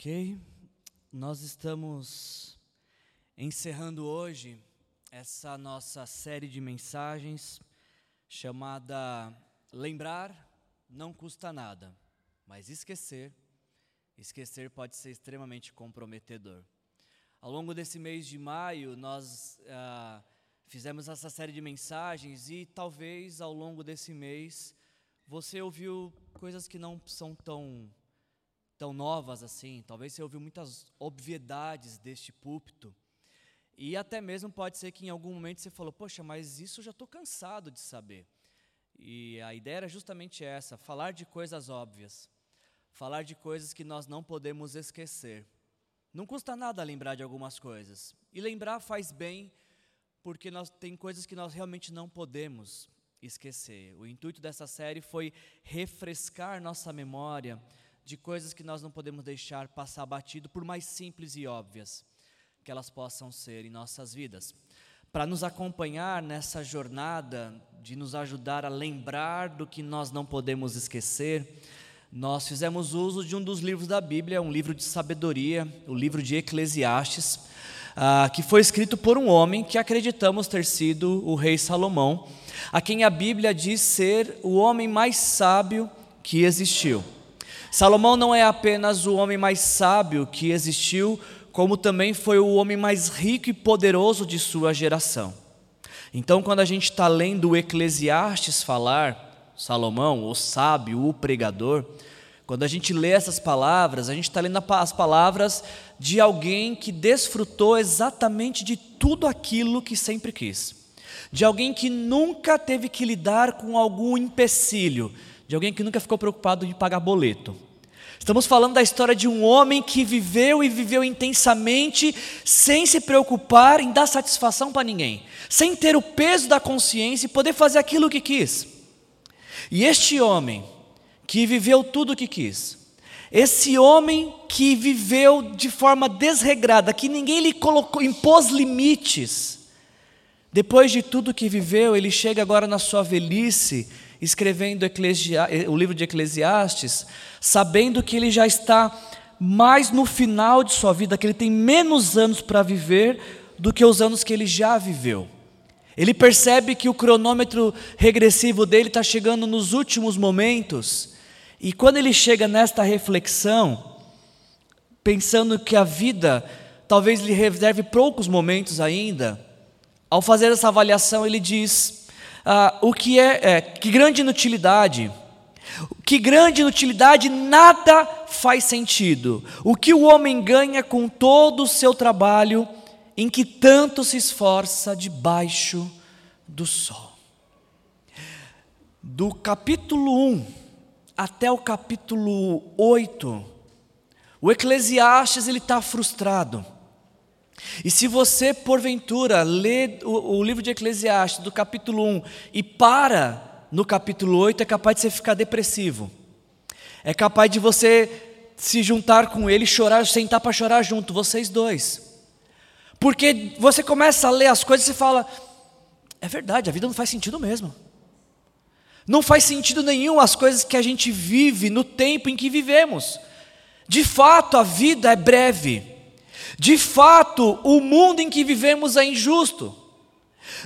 Ok? Nós estamos encerrando hoje essa nossa série de mensagens chamada Lembrar não custa nada, mas esquecer, esquecer pode ser extremamente comprometedor. Ao longo desse mês de maio, nós ah, fizemos essa série de mensagens e talvez ao longo desse mês você ouviu coisas que não são tão tão novas assim. Talvez você ouviu muitas obviedades deste púlpito. E até mesmo pode ser que em algum momento você falou: Poxa, mas isso eu já estou cansado de saber. E a ideia era justamente essa: falar de coisas óbvias, falar de coisas que nós não podemos esquecer. Não custa nada lembrar de algumas coisas. E lembrar faz bem, porque nós, tem coisas que nós realmente não podemos esquecer. O intuito dessa série foi refrescar nossa memória de coisas que nós não podemos deixar passar batido, por mais simples e óbvias que elas possam ser em nossas vidas. Para nos acompanhar nessa jornada, de nos ajudar a lembrar do que nós não podemos esquecer, nós fizemos uso de um dos livros da Bíblia, um livro de sabedoria, o livro de Eclesiastes, ah, que foi escrito por um homem que acreditamos ter sido o rei Salomão, a quem a Bíblia diz ser o homem mais sábio que existiu. Salomão não é apenas o homem mais sábio que existiu, como também foi o homem mais rico e poderoso de sua geração. Então, quando a gente está lendo o Eclesiastes falar, Salomão, o sábio, o pregador, quando a gente lê essas palavras, a gente está lendo as palavras de alguém que desfrutou exatamente de tudo aquilo que sempre quis, de alguém que nunca teve que lidar com algum empecilho, de alguém que nunca ficou preocupado de pagar boleto. Estamos falando da história de um homem que viveu e viveu intensamente, sem se preocupar em dar satisfação para ninguém, sem ter o peso da consciência e poder fazer aquilo que quis. E este homem, que viveu tudo o que quis, esse homem que viveu de forma desregrada, que ninguém lhe colocou, impôs limites, depois de tudo que viveu, ele chega agora na sua velhice escrevendo o livro de Eclesiastes, sabendo que ele já está mais no final de sua vida, que ele tem menos anos para viver do que os anos que ele já viveu. Ele percebe que o cronômetro regressivo dele está chegando nos últimos momentos, e quando ele chega nesta reflexão, pensando que a vida talvez lhe reserve poucos momentos ainda, ao fazer essa avaliação, ele diz: ah, o que é, é, que grande inutilidade. Que grande inutilidade, nada faz sentido. O que o homem ganha com todo o seu trabalho, em que tanto se esforça debaixo do sol. Do capítulo 1 até o capítulo 8, o Eclesiastes ele está frustrado. E se você, porventura, lê o, o, livro de Eclesiastes, do capítulo 1, e para no capítulo 8, é capaz de você ficar depressivo. É capaz de você se juntar com ele, chorar, sentar para chorar junto, vocês dois. Porque você começa a ler as coisas e fala: é verdade, a vida não faz sentido mesmo. Não faz sentido nenhum as coisas que a gente vive no tempo em que vivemos. De fato, a vida é breve. De fato, o mundo em que vivemos é injusto.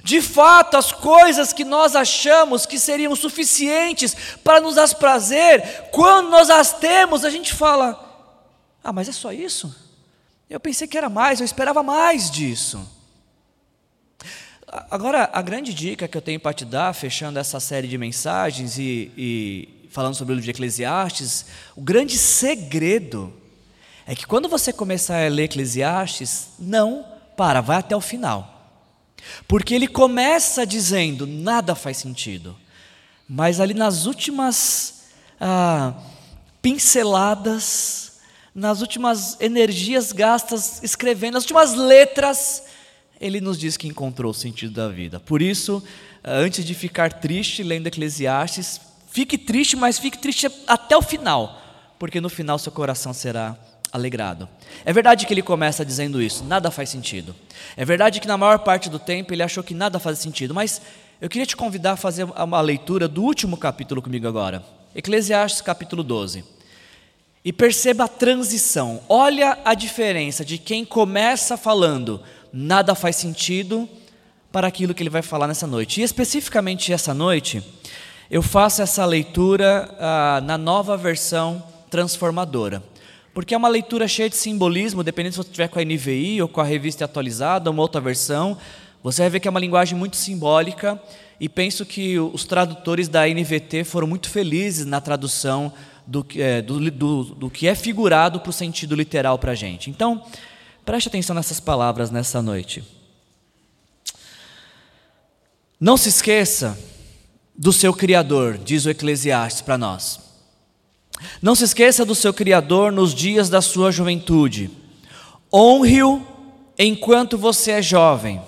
De fato, as coisas que nós achamos que seriam suficientes para nos dar prazer, quando nós as temos, a gente fala: Ah, mas é só isso? Eu pensei que era mais, eu esperava mais disso. Agora, a grande dica que eu tenho para te dar, fechando essa série de mensagens e, e falando sobre o livro de Eclesiastes, o grande segredo é que quando você começar a ler Eclesiastes, não para, vai até o final. Porque ele começa dizendo: nada faz sentido. Mas ali nas últimas ah, pinceladas, nas últimas energias gastas escrevendo, nas últimas letras, ele nos diz que encontrou o sentido da vida. Por isso, ah, antes de ficar triste lendo Eclesiastes, fique triste, mas fique triste até o final, porque no final seu coração será alegrado. É verdade que ele começa dizendo isso, nada faz sentido. É verdade que na maior parte do tempo ele achou que nada faz sentido, mas eu queria te convidar a fazer uma leitura do último capítulo comigo agora. Eclesiastes capítulo 12. E perceba a transição. Olha a diferença de quem começa falando, nada faz sentido, para aquilo que ele vai falar nessa noite. E especificamente essa noite, eu faço essa leitura ah, na nova versão transformadora. Porque é uma leitura cheia de simbolismo, dependendo se você estiver com a NVI ou com a revista atualizada, uma outra versão, você vai ver que é uma linguagem muito simbólica e penso que os tradutores da NVT foram muito felizes na tradução do, é, do, do, do que é figurado para o sentido literal para a gente. Então, preste atenção nessas palavras nessa noite. Não se esqueça do seu Criador, diz o Eclesiastes para nós. Não se esqueça do seu Criador nos dias da sua juventude. Honre-o enquanto você é jovem,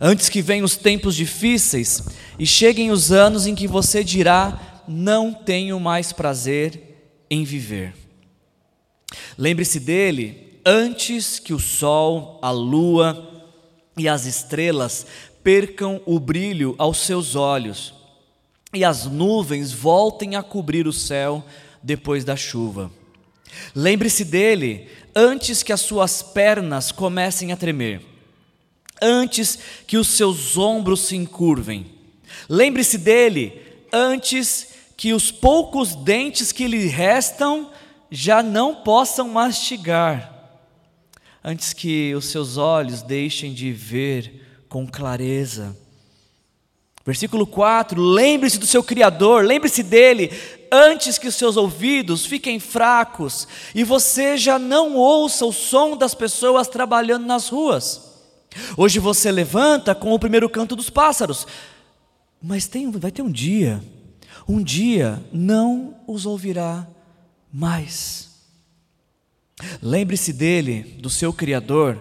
antes que venham os tempos difíceis e cheguem os anos em que você dirá: Não tenho mais prazer em viver. Lembre-se dele antes que o sol, a lua e as estrelas percam o brilho aos seus olhos e as nuvens voltem a cobrir o céu depois da chuva. Lembre-se dele antes que as suas pernas comecem a tremer, antes que os seus ombros se encurvem. Lembre-se dele antes que os poucos dentes que lhe restam já não possam mastigar, antes que os seus olhos deixem de ver com clareza. Versículo 4: lembre-se do seu Criador, lembre-se dele antes que os seus ouvidos fiquem fracos e você já não ouça o som das pessoas trabalhando nas ruas. Hoje você levanta com o primeiro canto dos pássaros, mas tem, vai ter um dia, um dia não os ouvirá mais. Lembre-se dele, do seu Criador,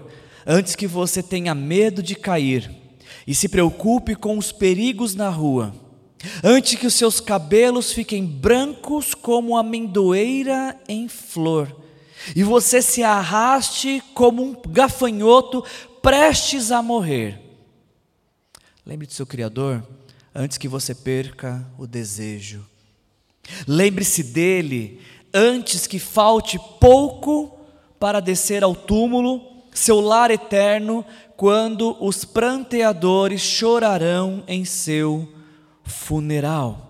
antes que você tenha medo de cair e se preocupe com os perigos na rua antes que os seus cabelos fiquem brancos como a amendoeira em flor, e você se arraste como um gafanhoto prestes a morrer. Lembre de seu Criador antes que você perca o desejo. Lembre-se dele antes que falte pouco para descer ao túmulo, seu lar eterno, quando os pranteadores chorarão em seu funeral.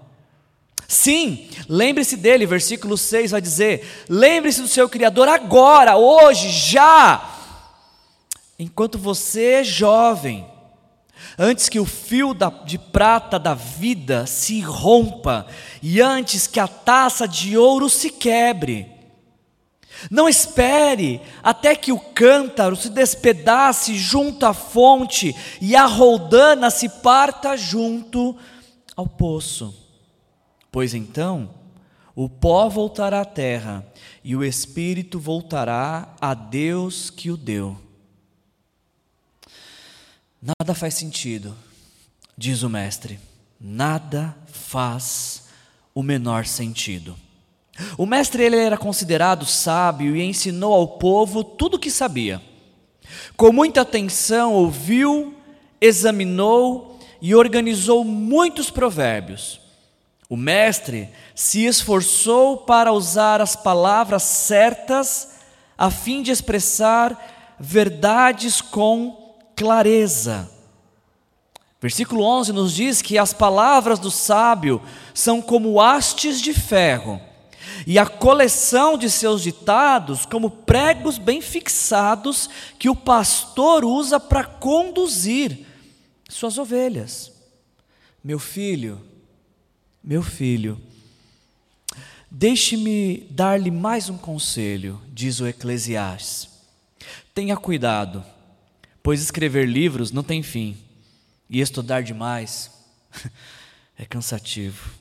Sim, lembre-se dele, versículo 6 vai dizer: lembre-se do seu Criador agora, hoje, já, enquanto você é jovem, antes que o fio de prata da vida se rompa e antes que a taça de ouro se quebre. Não espere até que o cântaro se despedace junto à fonte e a roldana se parta junto ao poço. Pois então o pó voltará à terra e o espírito voltará a Deus que o deu. Nada faz sentido, diz o mestre, nada faz o menor sentido. O mestre ele era considerado sábio e ensinou ao povo tudo o que sabia. Com muita atenção ouviu, examinou e organizou muitos provérbios. O mestre se esforçou para usar as palavras certas a fim de expressar verdades com clareza. Versículo 11 nos diz que as palavras do sábio são como hastes de ferro, e a coleção de seus ditados como pregos bem fixados que o pastor usa para conduzir suas ovelhas. Meu filho, meu filho, deixe-me dar-lhe mais um conselho, diz o Eclesiastes. Tenha cuidado, pois escrever livros não tem fim, e estudar demais é cansativo.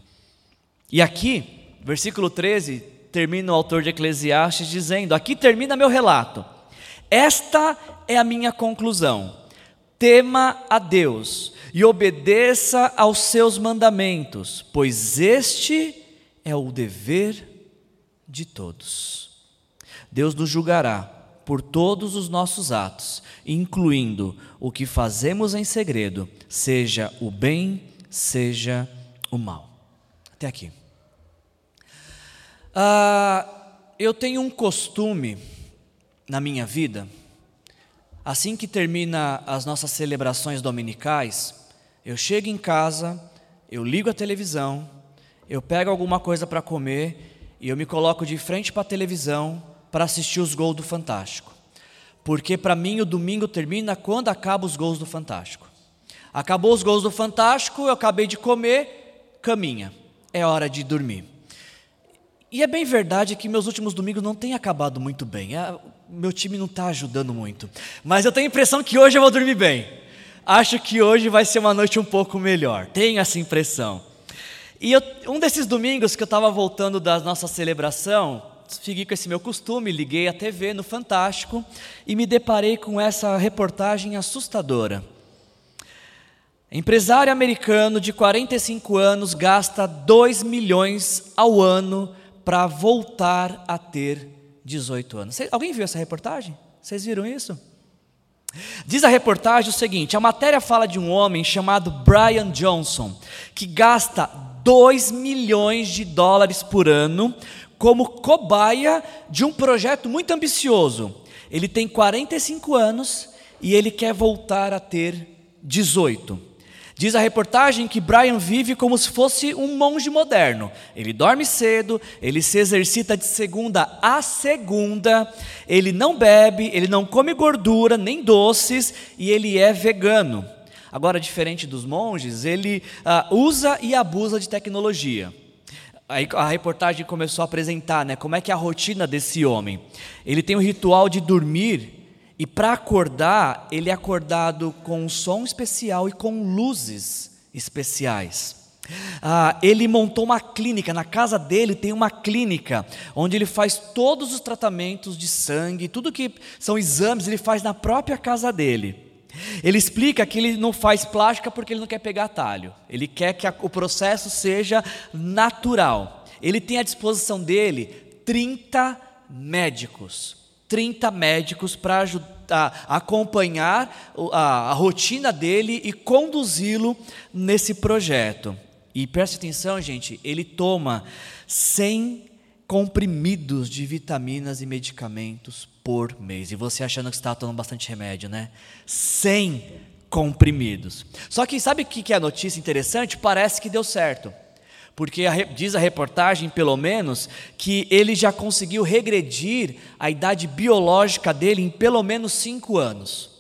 E aqui, versículo 13, termina o autor de Eclesiastes dizendo: Aqui termina meu relato. Esta é a minha conclusão tema a Deus e obedeça aos seus mandamentos, pois este é o dever de todos. Deus nos julgará por todos os nossos atos, incluindo o que fazemos em segredo, seja o bem, seja o mal. Até aqui. Ah, eu tenho um costume na minha vida, assim que termina as nossas celebrações dominicais, eu chego em casa, eu ligo a televisão, eu pego alguma coisa para comer e eu me coloco de frente para a televisão para assistir os gols do Fantástico. Porque para mim o domingo termina quando acabam os gols do Fantástico. Acabou os gols do Fantástico, eu acabei de comer, caminha. É hora de dormir. E é bem verdade que meus últimos domingos não têm acabado muito bem. É, meu time não está ajudando muito. Mas eu tenho a impressão que hoje eu vou dormir bem. Acho que hoje vai ser uma noite um pouco melhor. Tenho essa impressão. E eu, um desses domingos que eu estava voltando da nossa celebração, fiquei com esse meu costume, liguei a TV no Fantástico e me deparei com essa reportagem assustadora. Empresário americano de 45 anos gasta 2 milhões ao ano para voltar a ter 18 anos. alguém viu essa reportagem? Vocês viram isso? Diz a reportagem o seguinte: a matéria fala de um homem chamado Brian Johnson, que gasta 2 milhões de dólares por ano como cobaia de um projeto muito ambicioso. Ele tem 45 anos e ele quer voltar a ter 18. Diz a reportagem que Brian vive como se fosse um monge moderno. Ele dorme cedo, ele se exercita de segunda a segunda, ele não bebe, ele não come gordura nem doces e ele é vegano. Agora, diferente dos monges, ele uh, usa e abusa de tecnologia. Aí a reportagem começou a apresentar né, como é que é a rotina desse homem. Ele tem o ritual de dormir e para acordar, ele é acordado com um som especial e com luzes especiais. Ah, ele montou uma clínica, na casa dele tem uma clínica, onde ele faz todos os tratamentos de sangue, tudo que são exames, ele faz na própria casa dele. Ele explica que ele não faz plástica porque ele não quer pegar talho, ele quer que a, o processo seja natural. Ele tem à disposição dele 30 médicos 30 médicos para acompanhar a, a rotina dele e conduzi-lo nesse projeto. E preste atenção, gente, ele toma 100 comprimidos de vitaminas e medicamentos por mês. E você achando que está tomando bastante remédio, né? 100 comprimidos. Só que sabe o que é a notícia interessante? Parece que deu certo. Porque a, diz a reportagem, pelo menos, que ele já conseguiu regredir a idade biológica dele em pelo menos cinco anos.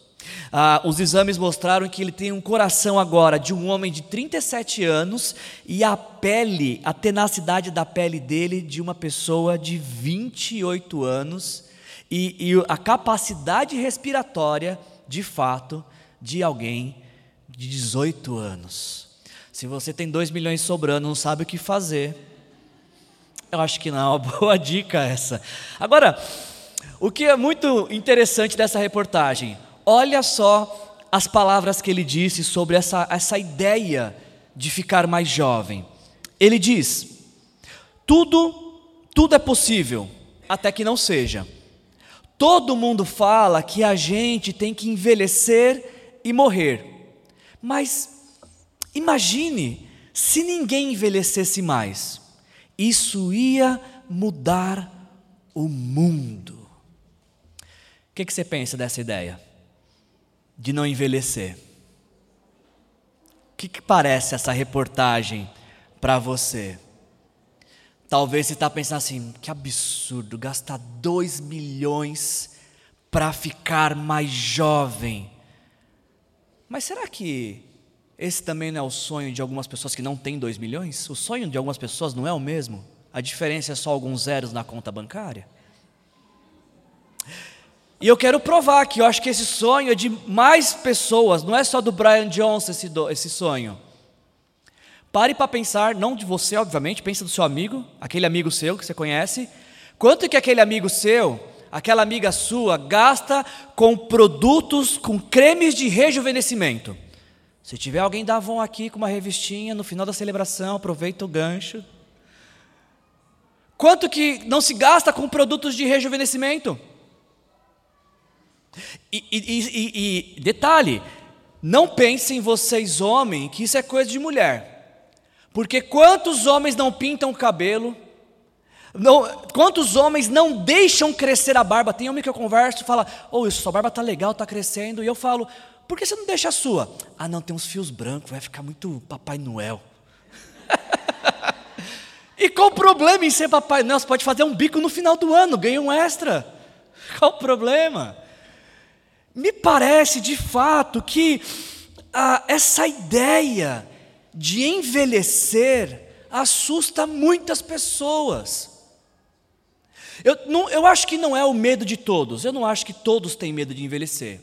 Ah, os exames mostraram que ele tem um coração agora de um homem de 37 anos e a pele, a tenacidade da pele dele de uma pessoa de 28 anos e, e a capacidade respiratória, de fato, de alguém de 18 anos. Se você tem 2 milhões sobrando, não sabe o que fazer, eu acho que não é uma boa dica essa. Agora, o que é muito interessante dessa reportagem, olha só as palavras que ele disse sobre essa, essa ideia de ficar mais jovem. Ele diz: tudo, tudo é possível, até que não seja. Todo mundo fala que a gente tem que envelhecer e morrer, mas Imagine se ninguém envelhecesse mais. Isso ia mudar o mundo. O que, que você pensa dessa ideia? De não envelhecer? O que, que parece essa reportagem para você? Talvez você está pensando assim: que absurdo, gastar 2 milhões para ficar mais jovem. Mas será que esse também não é o sonho de algumas pessoas que não têm 2 milhões? O sonho de algumas pessoas não é o mesmo? A diferença é só alguns zeros na conta bancária? E eu quero provar que eu acho que esse sonho é de mais pessoas, não é só do Brian Johnson esse, do, esse sonho. Pare para pensar, não de você, obviamente, pensa do seu amigo, aquele amigo seu que você conhece. Quanto que aquele amigo seu, aquela amiga sua, gasta com produtos, com cremes de rejuvenescimento? Se tiver alguém da Avon aqui com uma revistinha no final da celebração, aproveita o gancho. Quanto que não se gasta com produtos de rejuvenescimento? E, e, e, e detalhe, não pensem vocês, homens, que isso é coisa de mulher. Porque quantos homens não pintam o cabelo, Não, quantos homens não deixam crescer a barba? Tem homem que eu converso e fala, oh, sua barba está legal, está crescendo. E eu falo, por que você não deixa a sua? Ah, não, tem uns fios brancos, vai ficar muito Papai Noel. e qual o problema em ser Papai Noel? Você pode fazer um bico no final do ano, ganha um extra. Qual o problema? Me parece de fato que ah, essa ideia de envelhecer assusta muitas pessoas. Eu, não, eu acho que não é o medo de todos, eu não acho que todos têm medo de envelhecer.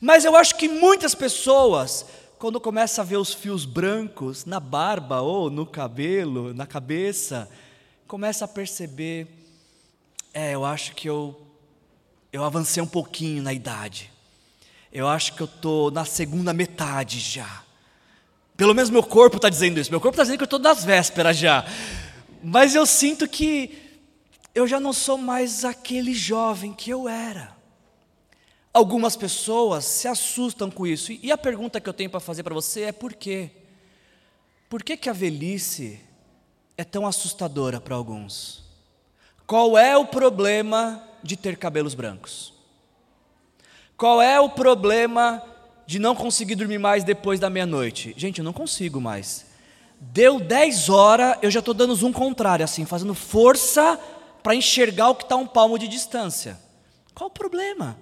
Mas eu acho que muitas pessoas, quando começam a ver os fios brancos na barba ou no cabelo, na cabeça, começa a perceber, é, eu acho que eu, eu avancei um pouquinho na idade. Eu acho que eu estou na segunda metade já. Pelo menos meu corpo está dizendo isso. Meu corpo está dizendo que eu estou nas vésperas já. Mas eu sinto que eu já não sou mais aquele jovem que eu era. Algumas pessoas se assustam com isso. E a pergunta que eu tenho para fazer para você é por quê? Por que, que a velhice é tão assustadora para alguns? Qual é o problema de ter cabelos brancos? Qual é o problema de não conseguir dormir mais depois da meia-noite? Gente, eu não consigo mais. Deu 10 horas, eu já estou dando zoom contrário, assim, fazendo força para enxergar o que está um palmo de distância. Qual o problema?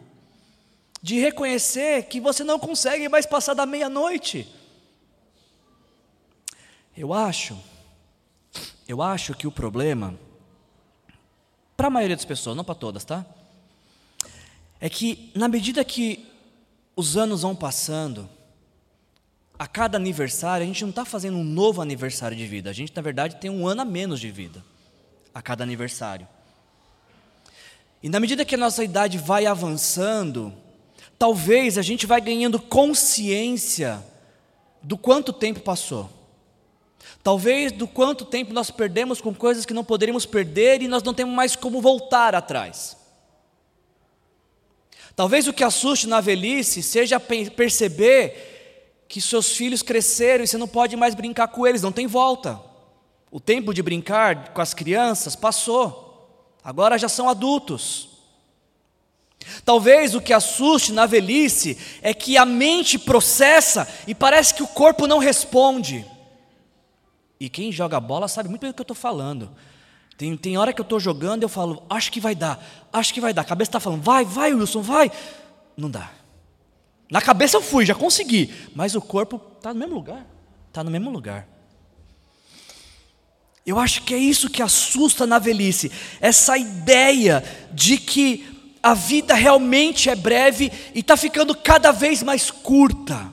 De reconhecer que você não consegue mais passar da meia-noite. Eu acho, eu acho que o problema, para a maioria das pessoas, não para todas, tá? é que, na medida que os anos vão passando, a cada aniversário, a gente não está fazendo um novo aniversário de vida, a gente, na verdade, tem um ano a menos de vida, a cada aniversário. E na medida que a nossa idade vai avançando, talvez a gente vai ganhando consciência do quanto tempo passou. Talvez do quanto tempo nós perdemos com coisas que não poderíamos perder e nós não temos mais como voltar atrás. Talvez o que assuste na velhice seja perceber que seus filhos cresceram e você não pode mais brincar com eles, não tem volta. O tempo de brincar com as crianças passou, agora já são adultos. Talvez o que assuste na velhice é que a mente processa e parece que o corpo não responde. E quem joga bola sabe muito bem do que eu estou falando. Tem, tem hora que eu estou jogando e eu falo, acho que vai dar, acho que vai dar. A cabeça está falando, vai, vai, Wilson, vai. Não dá. Na cabeça eu fui, já consegui, mas o corpo está no mesmo lugar. Está no mesmo lugar. Eu acho que é isso que assusta na velhice, essa ideia de que a vida realmente é breve e está ficando cada vez mais curta.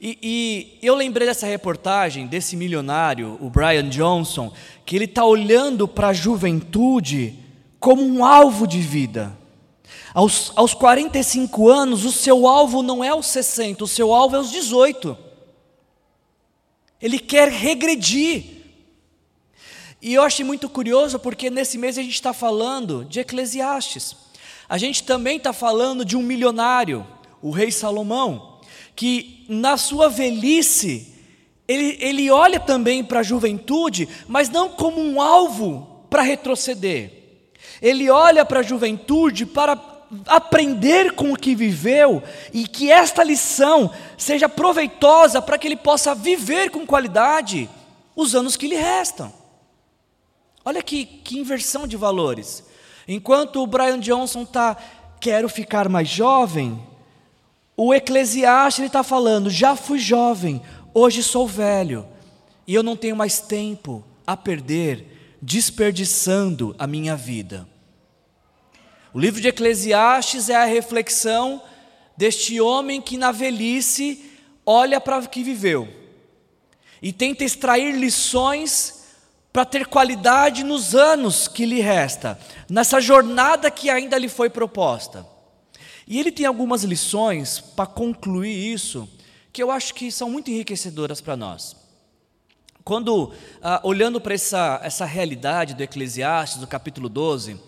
E, e, eu lembrei dessa reportagem desse milionário, o Brian Johnson, que ele está olhando para a juventude como um alvo de vida. Aos, aos 45 anos, o seu alvo não é os 60, o seu alvo é os 18. Ele quer regredir. E eu achei muito curioso porque nesse mês a gente está falando de Eclesiastes. A gente também está falando de um milionário, o rei Salomão que na sua velhice, ele, ele olha também para a juventude, mas não como um alvo para retroceder. Ele olha para a juventude para aprender com o que viveu e que esta lição seja proveitosa para que ele possa viver com qualidade os anos que lhe restam. Olha que, que inversão de valores. Enquanto o Brian Johnson está, quero ficar mais jovem, o Eclesiastes está falando: já fui jovem, hoje sou velho, e eu não tenho mais tempo a perder, desperdiçando a minha vida. O livro de Eclesiastes é a reflexão deste homem que na velhice olha para o que viveu e tenta extrair lições para ter qualidade nos anos que lhe resta, nessa jornada que ainda lhe foi proposta. E ele tem algumas lições para concluir isso, que eu acho que são muito enriquecedoras para nós. Quando, ah, olhando para essa, essa realidade do Eclesiastes, do capítulo 12,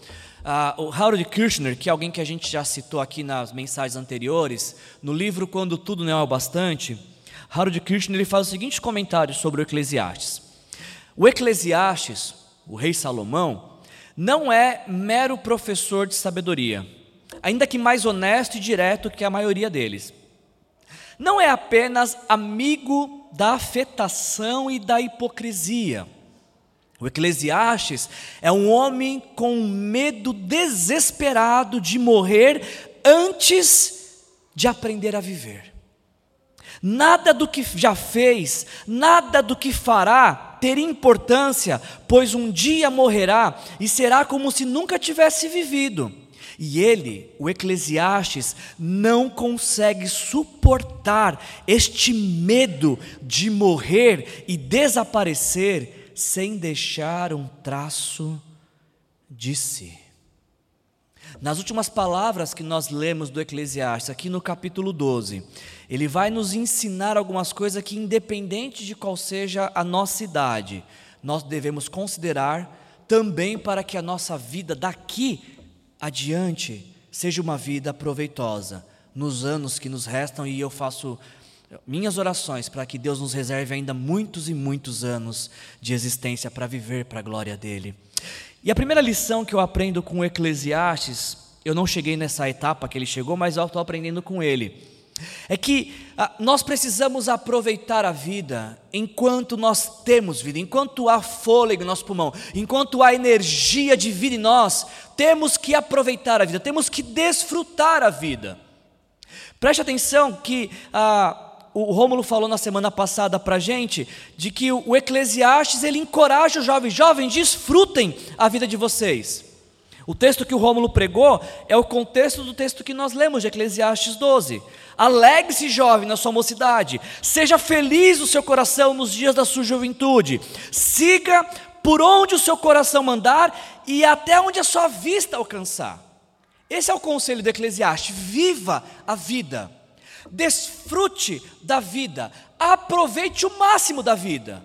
ah, o Harold Kirchner, que é alguém que a gente já citou aqui nas mensagens anteriores, no livro Quando Tudo Não é o Bastante, Harold Kirchner ele faz o seguinte comentário sobre o Eclesiastes. O Eclesiastes o rei Salomão, não é mero professor de sabedoria, ainda que mais honesto e direto que a maioria deles. Não é apenas amigo da afetação e da hipocrisia. O Eclesiastes é um homem com medo desesperado de morrer antes de aprender a viver. Nada do que já fez, nada do que fará teria importância, pois um dia morrerá e será como se nunca tivesse vivido. E ele, o Eclesiastes, não consegue suportar este medo de morrer e desaparecer sem deixar um traço de si. Nas últimas palavras que nós lemos do Eclesiastes, aqui no capítulo 12, ele vai nos ensinar algumas coisas que, independente de qual seja a nossa idade, nós devemos considerar também para que a nossa vida daqui adiante seja uma vida proveitosa nos anos que nos restam e eu faço minhas orações para que Deus nos reserve ainda muitos e muitos anos de existência para viver para a glória dele. E a primeira lição que eu aprendo com Eclesiastes, eu não cheguei nessa etapa que ele chegou, mas eu estou aprendendo com ele. É que ah, nós precisamos aproveitar a vida enquanto nós temos vida, enquanto há fôlego no nosso pulmão, enquanto há energia de vida em nós, temos que aproveitar a vida, temos que desfrutar a vida. Preste atenção que ah, o Rômulo falou na semana passada para a gente, de que o Eclesiastes ele encoraja os jovens, jovens, desfrutem a vida de vocês. O texto que o Rômulo pregou é o contexto do texto que nós lemos de Eclesiastes 12. Alegre-se, jovem, na sua mocidade, seja feliz o seu coração nos dias da sua juventude, siga por onde o seu coração mandar e até onde a sua vista alcançar. Esse é o conselho do Eclesiastes: viva a vida desfrute da vida, aproveite o máximo da vida.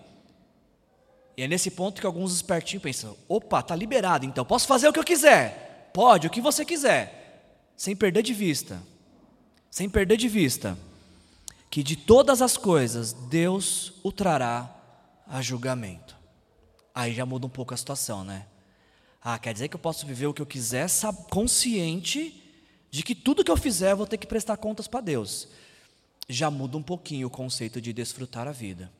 E é nesse ponto que alguns espertinhos pensam: opa, está liberado, então posso fazer o que eu quiser. Pode, o que você quiser, sem perder de vista, sem perder de vista, que de todas as coisas Deus o trará a julgamento. Aí já muda um pouco a situação, né? Ah, quer dizer que eu posso viver o que eu quiser, consciente de que tudo que eu fizer eu vou ter que prestar contas para Deus. Já muda um pouquinho o conceito de desfrutar a vida.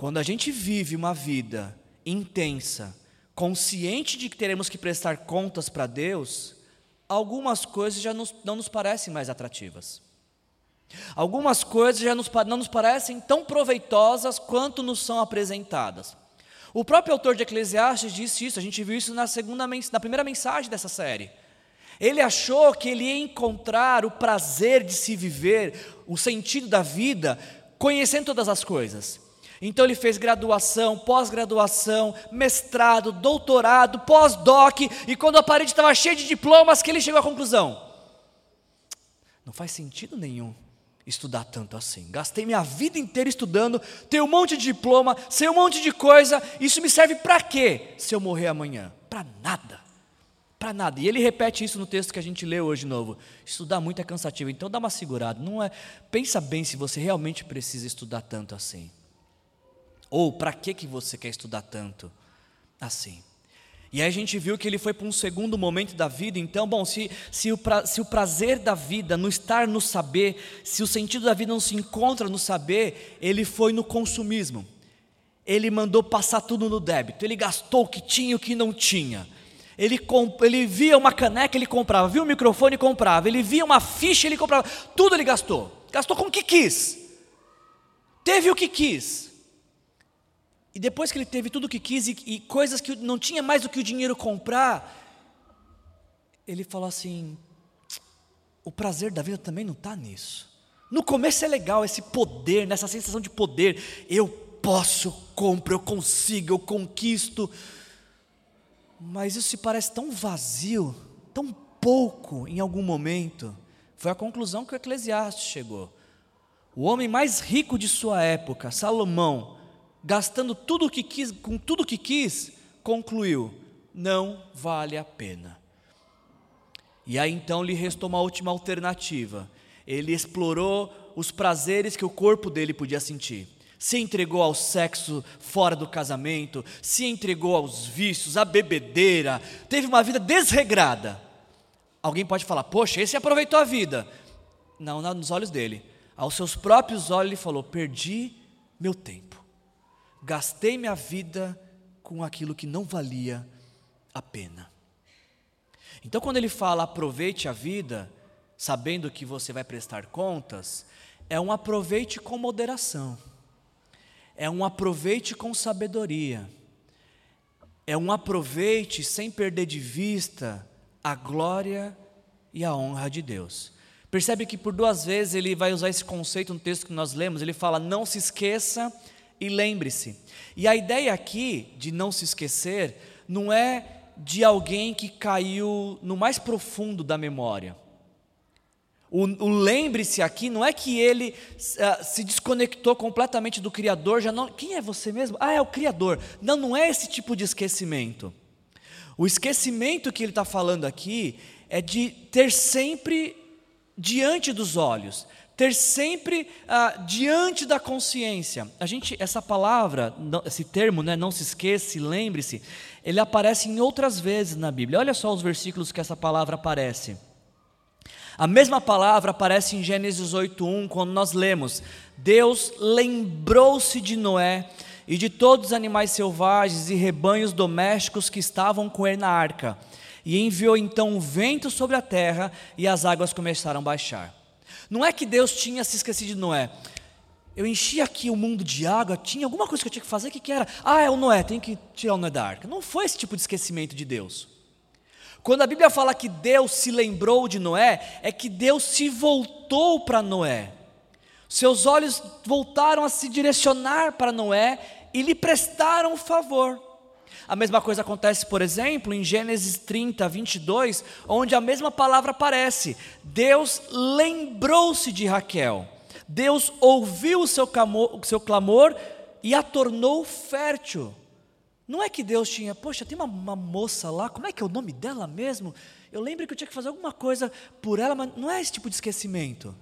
Quando a gente vive uma vida intensa, consciente de que teremos que prestar contas para Deus, algumas coisas já nos, não nos parecem mais atrativas. Algumas coisas já nos, não nos parecem tão proveitosas quanto nos são apresentadas. O próprio autor de Eclesiastes disse isso, a gente viu isso na, segunda, na primeira mensagem dessa série. Ele achou que ele ia encontrar o prazer de se viver, o sentido da vida, conhecendo todas as coisas. Então ele fez graduação, pós-graduação, mestrado, doutorado, pós-doc, e quando a parede estava cheia de diplomas, que ele chegou à conclusão: não faz sentido nenhum estudar tanto assim. Gastei minha vida inteira estudando, tenho um monte de diploma, sei um monte de coisa, isso me serve para quê se eu morrer amanhã? Para nada para nada. E ele repete isso no texto que a gente leu hoje de novo. Estudar muito é cansativo, então dá uma segurada. Não é, pensa bem se você realmente precisa estudar tanto assim. Ou para que que você quer estudar tanto assim? E aí a gente viu que ele foi para um segundo momento da vida, então, bom, se, se, o pra, se o prazer da vida, no estar no saber, se o sentido da vida não se encontra no saber, ele foi no consumismo. Ele mandou passar tudo no débito, ele gastou o que tinha e o que não tinha ele, ele via uma caneca, ele comprava, via um microfone, comprava, ele via uma ficha, ele comprava, tudo ele gastou. Gastou com o que quis. Teve o que quis. E depois que ele teve tudo o que quis e, e coisas que não tinha mais do que o dinheiro comprar, ele falou assim: o prazer da vida também não está nisso. No começo é legal esse poder, nessa sensação de poder. Eu posso, compro, eu consigo, eu conquisto. Mas isso se parece tão vazio, tão pouco em algum momento. Foi a conclusão que o Eclesiastes chegou. O homem mais rico de sua época, Salomão, gastando tudo que quis, com tudo que quis, concluiu: não vale a pena. E aí então lhe restou uma última alternativa. Ele explorou os prazeres que o corpo dele podia sentir. se entregou ao sexo fora do casamento, se entregou aos vícios, à bebedeira, teve uma vida desregrada. Alguém pode falar, poxa, esse aproveitou a vida. Não, nos olhos dele. Aos seus próprios olhos, ele falou: perdi meu tempo, gastei minha vida com aquilo que não valia a pena. Então, quando ele fala aproveite a vida, sabendo que você vai prestar contas, é um aproveite com moderação é um aproveite com sabedoria, é um aproveite sem perder de vista a glória e a honra de Deus. Percebe que por duas vezes ele vai usar esse conceito no texto que nós lemos, ele fala: não se esqueça e lembre-se. E a ideia aqui de não se esquecer não é de alguém que caiu no mais profundo da memória. O, o lembre-se aqui não é que ele uh, se desconectou completamente do Criador, já não. Quem é você mesmo? Ah, é o Criador. Não, não é esse tipo de esquecimento. O esquecimento que ele está falando aqui é de ter sempre diante dos olhos, ter sempre uh, diante da consciência. A gente, essa palavra, esse termo, né, não se esqueça, lembre-se, ele aparece em outras vezes na Bíblia. Olha só os versículos que essa palavra aparece. A mesma palavra aparece em Gênesis 8:1, quando nós lemos: Deus lembrou-se de Noé e de todos os animais selvagens e rebanhos domésticos que estavam com ele na arca, e enviou então um vento sobre a terra e as águas começaram a baixar. Não é que Deus tinha se esquecido de Noé. Eu enchi aqui o mundo de água, tinha alguma coisa que eu tinha que fazer, o que, que era? Ah, é o Noé, tem que tirar o Noé da arca. Não foi esse tipo de esquecimento de Deus. Quando a Bíblia fala que Deus se lembrou de Noé, é que Deus se voltou para Noé. Seus olhos voltaram a se direcionar para Noé e lhe prestaram favor. A mesma coisa acontece, por exemplo, em Gênesis 30, 22, onde a mesma palavra aparece. Deus lembrou-se de Raquel. Deus ouviu o seu clamor, o seu clamor e a tornou fértil. Não é que Deus tinha, poxa, tem uma, uma, moça lá, como é que é o nome dela mesmo? Eu lembro que eu tinha que fazer alguma coisa por ela, mas não é esse tipo de esquecimento.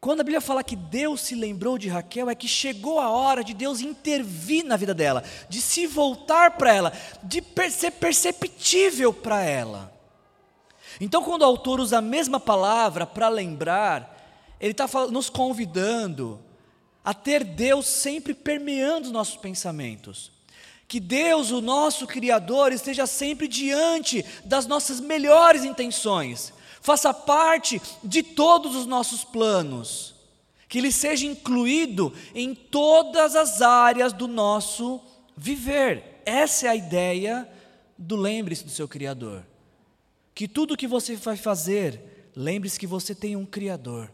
Quando a Bíblia fala que Deus se lembrou de Raquel, é que chegou a hora de Deus intervir na vida dela, de se voltar para ela, de ser perceptível para ela. Então, quando o autor usa a mesma palavra para lembrar, ele está nos convidando a ter Deus sempre permeando os nossos pensamentos. Que Deus, o nosso Criador, esteja sempre diante das nossas melhores intenções, faça parte de todos os nossos planos, que Ele seja incluído em todas as áreas do nosso viver. Essa é a ideia do lembre-se do seu Criador. Que tudo que você vai fazer, lembre-se que você tem um Criador.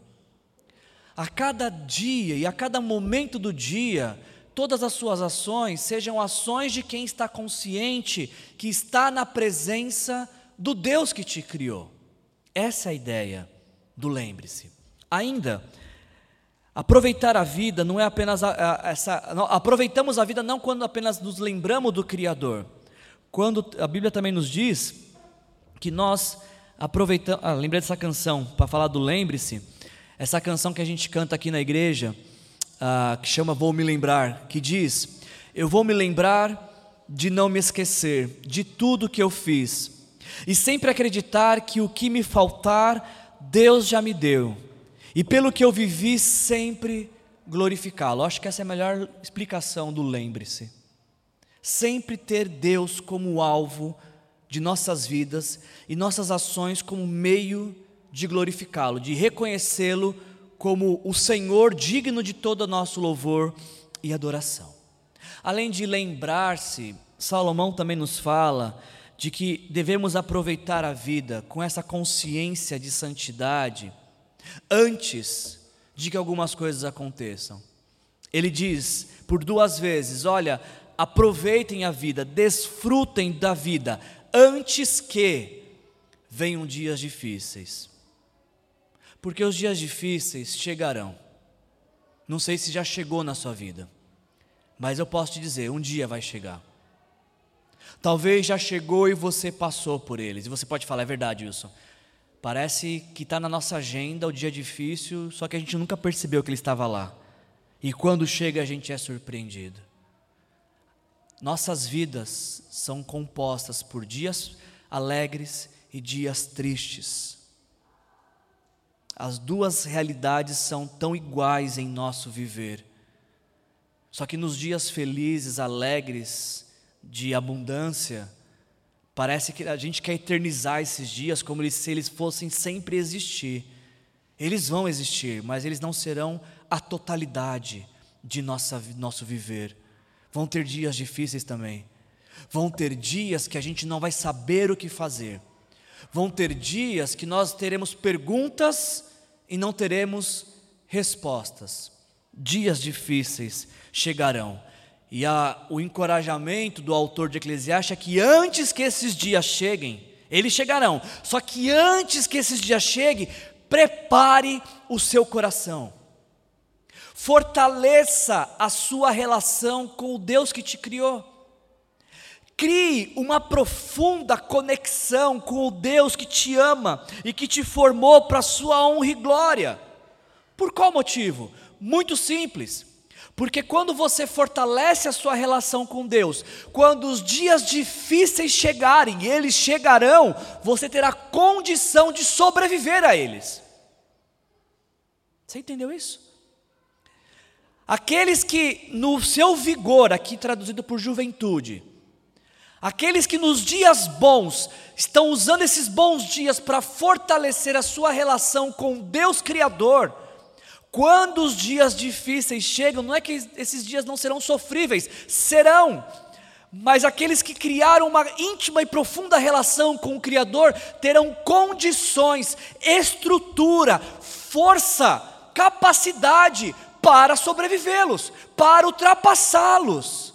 A cada dia e a cada momento do dia, todas as suas ações sejam ações de quem está consciente que está na presença do Deus que te criou. Essa é a ideia do lembre-se. Ainda, aproveitar a vida não é apenas a, a, essa. Não, aproveitamos a vida não quando apenas nos lembramos do Criador. Quando a Bíblia também nos diz que nós aproveitamos. Ah, lembrei dessa canção para falar do lembre-se. Essa canção que a gente canta aqui na igreja ah, que chama Vou Me Lembrar, que diz: Eu vou me lembrar de não me esquecer de tudo que eu fiz e sempre acreditar que o que me faltar, Deus já me deu, e pelo que eu vivi, sempre glorificá-lo. Acho que essa é a melhor explicação do lembre-se. Sempre ter Deus como alvo de nossas vidas e nossas ações como meio de glorificá-lo, de reconhecê-lo como o Senhor digno de todo nosso louvor e adoração. Além de lembrar-se, Salomão também nos fala de que devemos aproveitar a vida com essa consciência de santidade antes de que algumas coisas aconteçam. Ele diz por duas vezes: olha, aproveitem a vida, desfrutem da vida antes que venham dias difíceis porque os dias difíceis chegarão. Não sei se já chegou na sua vida, mas eu posso te dizer: um dia vai chegar. Talvez já chegou e você passou por eles, e você pode falar: é verdade, Wilson. Parece que está na nossa agenda o dia difícil, só que a gente nunca percebeu que ele estava lá. E quando chega, a gente é surpreendido. Nossas vidas são compostas por dias alegres e dias tristes. As duas realidades são tão iguais em nosso viver. Só que nos dias felizes, alegres, de abundância, parece que a gente quer eternizar esses dias como se eles fossem sempre existir. Eles vão existir, mas eles não serão a totalidade de nossa, nosso viver. Vão ter dias difíceis também. Vão ter dias que a gente não vai saber o que fazer. Vão ter dias que nós teremos perguntas e não teremos respostas. Dias difíceis chegarão. E a, o encorajamento do autor de Eclesiastes é que antes que esses dias cheguem, eles chegarão. Só que antes que esses dias cheguem, prepare o seu coração. Fortaleça a sua relação com o Deus que te criou. Crie uma profunda conexão com o Deus que te ama e que te formou para a sua honra e glória. Por qual motivo? Muito simples. Porque quando você fortalece a sua relação com Deus, quando os dias difíceis chegarem, eles chegarão, você terá condição de sobreviver a eles. Você entendeu isso? Aqueles que no seu vigor, aqui traduzido por juventude, aqueles que nos dias bons estão usando esses bons dias para fortalecer a sua relação com Deus Criador, quando os dias difíceis chegam, não é que esses dias não serão sofríveis, serão, mas aqueles que criaram uma íntima e profunda relação com o Criador terão condições, estrutura, força, capacidade para sobrevivê-los, para ultrapassá-los.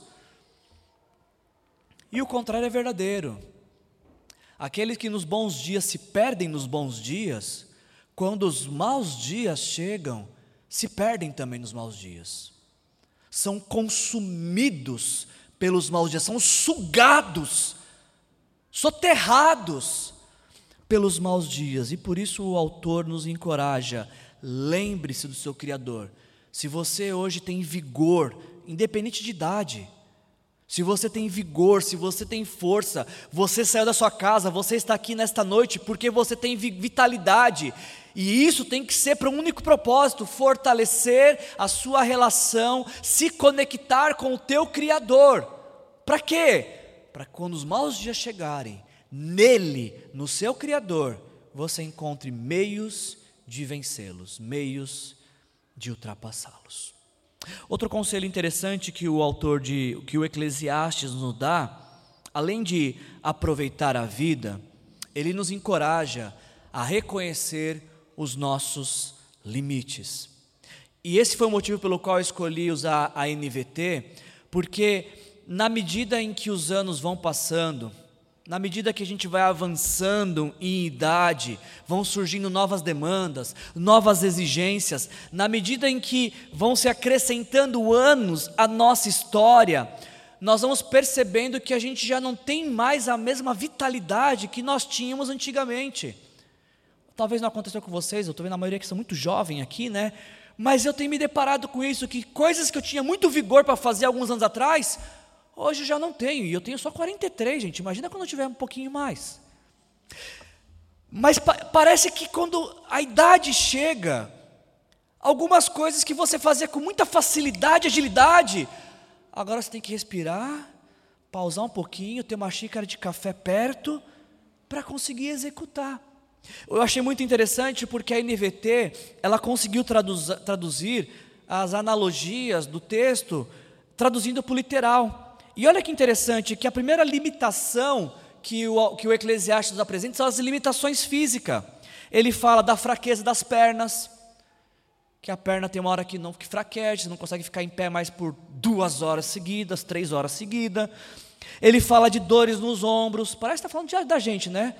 E o contrário é verdadeiro. Aqueles que nos bons dias se perdem nos bons dias, quando os maus dias chegam, se perdem também nos maus dias. São consumidos pelos maus dias, são sugados, soterrados pelos maus dias. E por isso o autor nos encoraja: lembre-se do seu Criador, se você hoje tem vigor, independente de idade, se você tem vigor, se você tem força, você saiu da sua casa, você está aqui nesta noite porque você tem vitalidade, e isso tem que ser para um único propósito: fortalecer a sua relação, se conectar com o teu Criador. Para quê? Para quando os maus dias chegarem, nele, no seu Criador, você encontre meios de vencê-los, meios de ultrapassá-los. Outro conselho interessante que o autor de que o Eclesiastes nos dá, além de aproveitar a vida, ele nos encoraja a reconhecer os nossos limites. E esse foi o motivo pelo qual escolhi usar a NVT, porque na medida em que os anos vão passando, na medida que a gente vai avançando em idade, vão surgindo novas demandas, novas exigências, na medida em que vão se acrescentando anos à nossa história, nós vamos percebendo que a gente já não tem mais a mesma vitalidade que nós tínhamos antigamente. Talvez não aconteceu com vocês, eu estou vendo a maioria que são muito jovem aqui, né? Mas eu tenho me deparado com isso, que coisas que eu tinha muito vigor para fazer alguns anos atrás, Hoje eu já não tenho, e eu tenho só 43, gente. Imagina quando eu tiver um pouquinho mais. Mas pa parece que quando a idade chega, algumas coisas que você fazia com muita facilidade, agilidade, agora você tem que respirar, pausar um pouquinho, ter uma xícara de café perto, para conseguir executar. Eu achei muito interessante porque a NVT ela conseguiu traduz, traduzir as analogias do texto, traduzindo para o literal. E olha que interessante que a primeira limitação que o, que o Eclesiastes apresenta são as limitações físicas. Ele fala da fraqueza das pernas, que a perna tem uma hora que não que fraquece, não consegue ficar em pé mais por duas horas seguidas, três horas seguidas. Ele fala de dores nos ombros, parece que está falando de, da gente, né?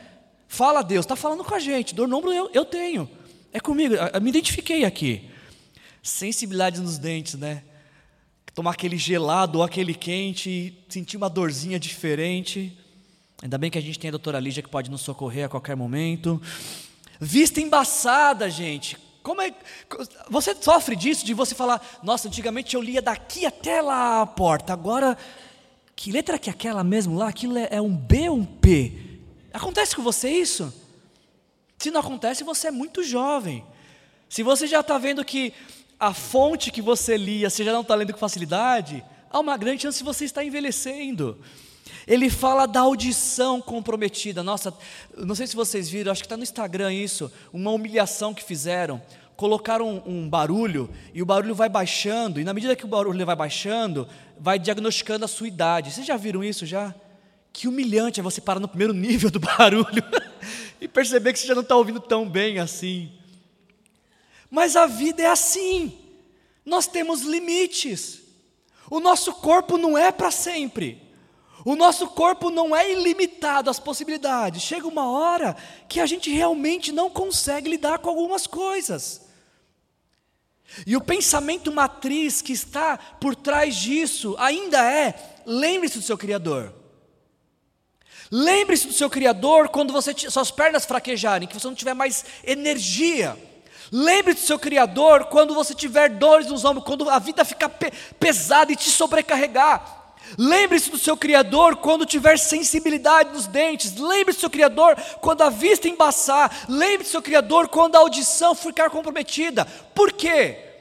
Fala Deus, está falando com a gente, dor no ombro eu, eu tenho, é comigo, eu me identifiquei aqui. Sensibilidade nos dentes, né? tomar aquele gelado ou aquele quente, sentir uma dorzinha diferente. Ainda bem que a gente tem a doutora Lígia que pode nos socorrer a qualquer momento. Vista embaçada, gente. Como é, você sofre disso, de você falar, nossa, antigamente eu lia daqui até lá a porta, agora, que letra que é aquela mesmo lá? Aquilo é, é um B ou um P? Acontece com você isso? Se não acontece, você é muito jovem. Se você já está vendo que a fonte que você lia, você já não está lendo com facilidade, há uma grande chance de você estar envelhecendo. Ele fala da audição comprometida. Nossa, não sei se vocês viram, acho que está no Instagram isso, uma humilhação que fizeram. Colocaram um, um, barulho e o barulho vai baixando, e na medida que o barulho vai baixando, vai diagnosticando a sua idade. Vocês já viram isso já? Que humilhante é você parar no primeiro nível do barulho e perceber que você já não está ouvindo tão bem assim. Mas a vida é assim. Nós temos limites. O nosso corpo não é para sempre. O nosso corpo não é ilimitado às possibilidades. Chega uma hora que a gente realmente não consegue lidar com algumas coisas. E o pensamento matriz que está por trás disso ainda é: lembre-se do seu Criador. Lembre-se do seu Criador quando você, suas pernas fraquejarem, que você não tiver mais energia. Lembre-se do seu Criador quando você tiver dores nos ombros, quando a vida ficar pe pesada e te sobrecarregar. Lembre-se do seu Criador quando tiver sensibilidade nos dentes. Lembre-se do seu Criador quando a vista embaçar. Lembre-se do seu Criador quando a audição ficar comprometida. Por quê?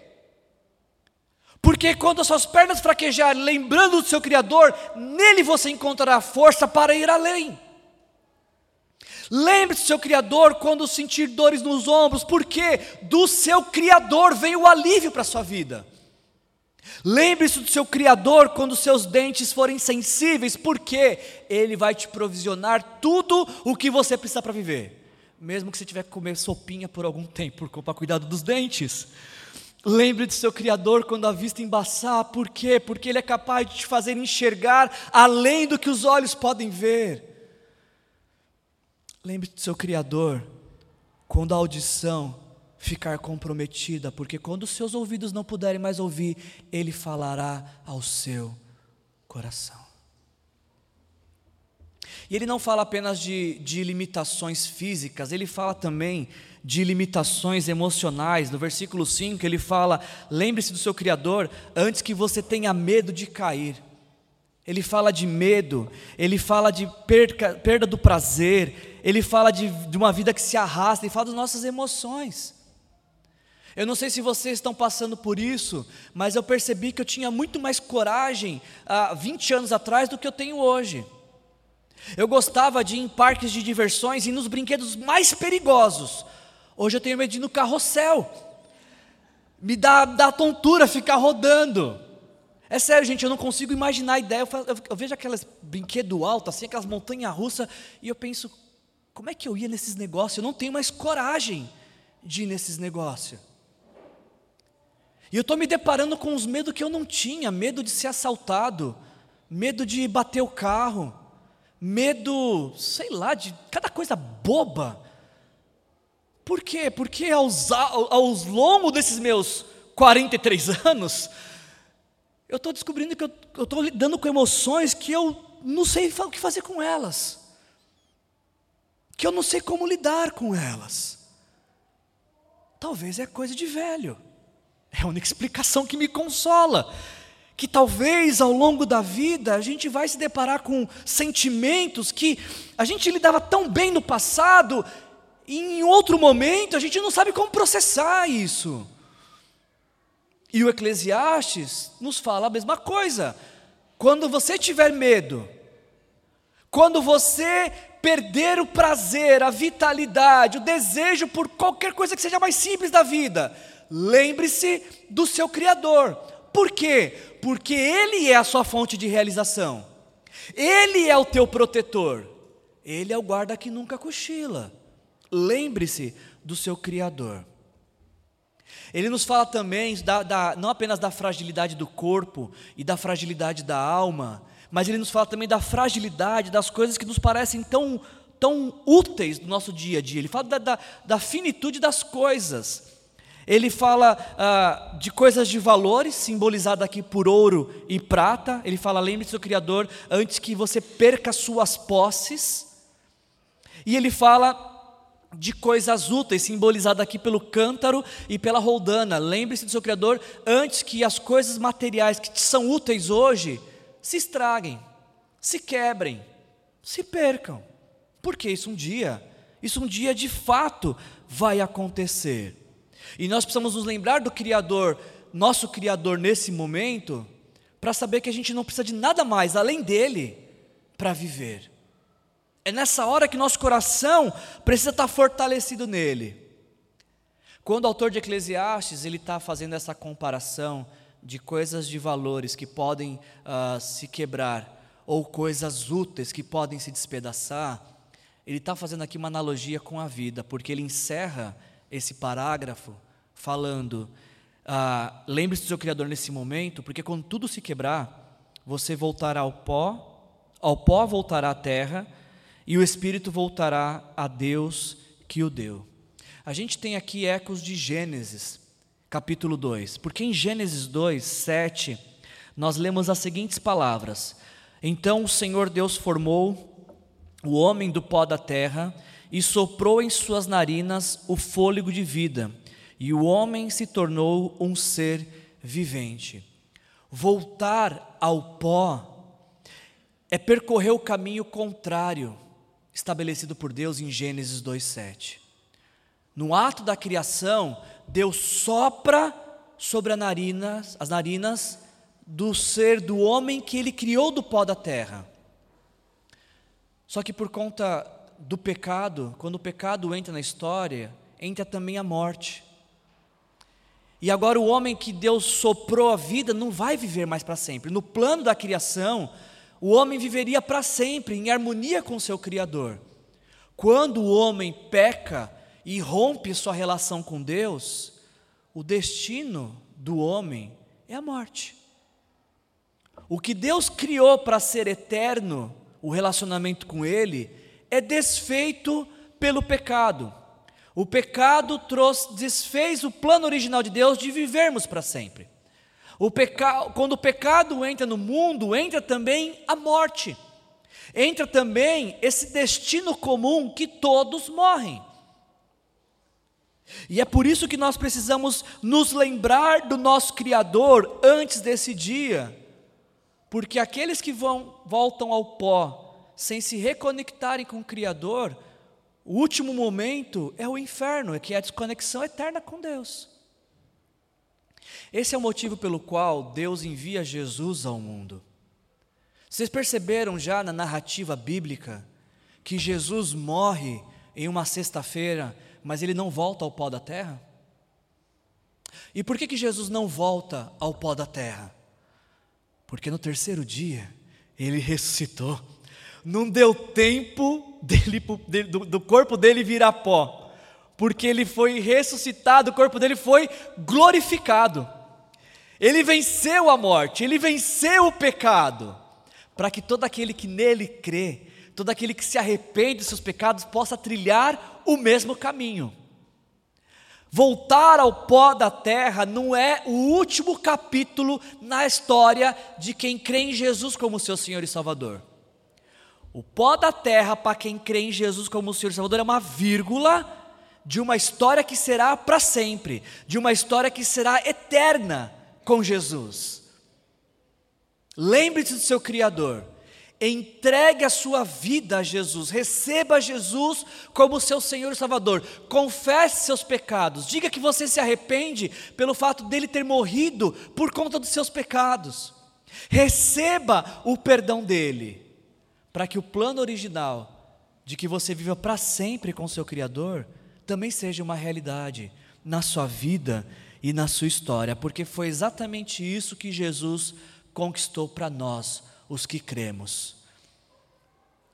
Porque quando as suas pernas fraquejarem, lembrando do seu Criador, nele você encontrará força para ir além. Lembre-se do seu Criador quando sentir dores nos ombros, porque do seu Criador vem o alívio para a sua vida. Lembre-se do seu Criador quando seus dentes forem sensíveis, porque Ele vai te provisionar tudo o que você precisa para viver, mesmo que você tiver que comer sopinha por algum tempo, para cuidado dos dentes. Lembre do seu Criador quando a vista embaçar, por quê? Porque Ele é capaz de te fazer enxergar além do que os olhos podem ver. Lembre do seu Criador quando a audição ficar comprometida, porque quando os seus ouvidos não puderem mais ouvir, Ele falará ao seu coração. E ele não fala apenas de, de limitações físicas, ele fala também de limitações emocionais. No versículo 5 ele fala: lembre-se do seu Criador antes que você tenha medo de cair. Ele fala de medo, ele fala de perca, perda do prazer, ele fala de, de uma vida que se arrasta, ele fala das nossas emoções. Eu não sei se vocês estão passando por isso, mas eu percebi que eu tinha muito mais coragem há 20 anos atrás do que eu tenho hoje. Eu gostava de ir em parques de diversões e nos brinquedos mais perigosos. Hoje eu tenho medo de ir no carrossel. Me dá, dá tontura ficar rodando. É sério, gente, eu não consigo imaginar a ideia. Eu, eu, vejo aquelas brinquedos altos, assim, aquelas montanhas russas, e eu penso, como é que eu ia nesses negócios? Eu não tenho mais coragem de ir nesses negócios. E eu estou me deparando com os medos que eu não tinha: medo de ser assaltado, medo de bater o carro, medo, sei lá, de cada coisa boba. Por quê? Porque aos, aos longos desses meus 43 anos, eu estou descobrindo que eu estou lidando com emoções que eu não sei o que fazer com elas, que eu não sei como lidar com elas. Talvez é coisa de velho. É a única explicação que me consola. Que talvez ao longo da vida a gente vai se deparar com sentimentos que a gente lidava tão bem no passado, e em outro momento a gente não sabe como processar isso. E o Eclesiastes nos fala a mesma coisa. Quando você tiver medo, quando você perder o prazer, a vitalidade, o desejo por qualquer coisa que seja mais simples da vida, lembre-se do seu Criador. Por quê? Porque Ele é a sua fonte de realização, Ele é o teu protetor, Ele é o guarda que nunca cochila. Lembre-se do seu Criador. Ele nos fala também, da, da, não apenas da fragilidade do corpo e da fragilidade da alma, mas ele nos fala também da fragilidade das coisas que nos parecem tão, tão úteis no nosso dia a dia. Ele fala da, da, da finitude das coisas. Ele fala ah, de coisas de valores, simbolizada aqui por ouro e prata. Ele fala: lembre-se do Criador antes que você perca suas posses. E ele fala de coisas úteis, simbolizada aqui pelo cântaro e pela roldana. Lembre-se do seu Criador antes que as coisas materiais que te são úteis hoje se estraguem, se quebrem, se percam. Porque isso um dia, isso um dia de fato vai acontecer. E nós precisamos nos lembrar do Criador, nosso Criador nesse momento, para saber que a gente não precisa de nada mais além dele para viver. É nessa hora que nosso coração precisa estar fortalecido nele. Quando o autor de Eclesiastes ele está fazendo essa comparação de coisas de valores que podem uh, se quebrar ou coisas úteis que podem se despedaçar, ele está fazendo aqui uma analogia com a vida, porque ele encerra esse parágrafo falando: ah, lembre-se do seu Criador nesse momento, porque quando tudo se quebrar, você voltará ao pó, ao pó voltará à terra e o espírito voltará a Deus que o deu. A gente tem aqui ecos de Gênesis, capítulo 2, porque em Gênesis 2, 7, nós lemos as seguintes palavras: Então o Senhor Deus formou o homem do pó da terra e soprou em suas narinas o fôlego de vida, e o homem se tornou um ser vivente. Voltar ao pó é percorrer o caminho contrário estabelecido por Deus em Gênesis 2:7. No ato da criação, Deus sopra sobre narinas, as narinas do ser do homem que ele criou do pó da terra. Só que por conta do pecado, quando o pecado entra na história, entra também a morte. E agora o homem que Deus soprou a vida não vai viver mais para sempre. No plano da criação, o homem viveria para sempre em harmonia com seu Criador. Quando o homem peca e rompe sua relação com Deus, o destino do homem é a morte. O que Deus criou para ser eterno, o relacionamento com Ele, é desfeito pelo pecado. O pecado trouxe, desfez o plano original de Deus de vivermos para sempre. O peca... Quando o pecado entra no mundo, entra também a morte. Entra também esse destino comum que todos morrem. E é por isso que nós precisamos nos lembrar do nosso Criador antes desse dia, porque aqueles que vão, voltam ao pó sem se reconectarem com o Criador, o último momento é o inferno, é que é a desconexão eterna com Deus. Esse é o motivo pelo qual Deus envia Jesus ao mundo. Vocês perceberam já na narrativa bíblica que Jesus morre em uma sexta-feira, mas ele não volta ao pó da terra? E por que, que Jesus não volta ao pó da terra? Porque no terceiro dia ele ressuscitou. Não deu tempo dele, do, do corpo dele virar pó, porque ele foi ressuscitado, o corpo dele foi glorificado. Ele venceu a morte, ele venceu o pecado, para que todo aquele que nele crê, todo aquele que se arrepende dos seus pecados, possa trilhar o mesmo caminho. Voltar ao pó da terra não é o último capítulo na história de quem crê em Jesus como seu Senhor e Salvador. O pó da terra, para quem crê em Jesus como Senhor e Salvador, é uma vírgula de uma história que será para sempre, de uma história que será eterna com Jesus. Lembre-se do seu Criador. Entregue a sua vida a Jesus, receba Jesus como seu Senhor e Salvador, confesse seus pecados, diga que você se arrepende pelo fato dele ter morrido por conta dos seus pecados, receba o perdão dele, para que o plano original de que você viva para sempre com seu Criador também seja uma realidade na sua vida e na sua história, porque foi exatamente isso que Jesus conquistou para nós, os que cremos.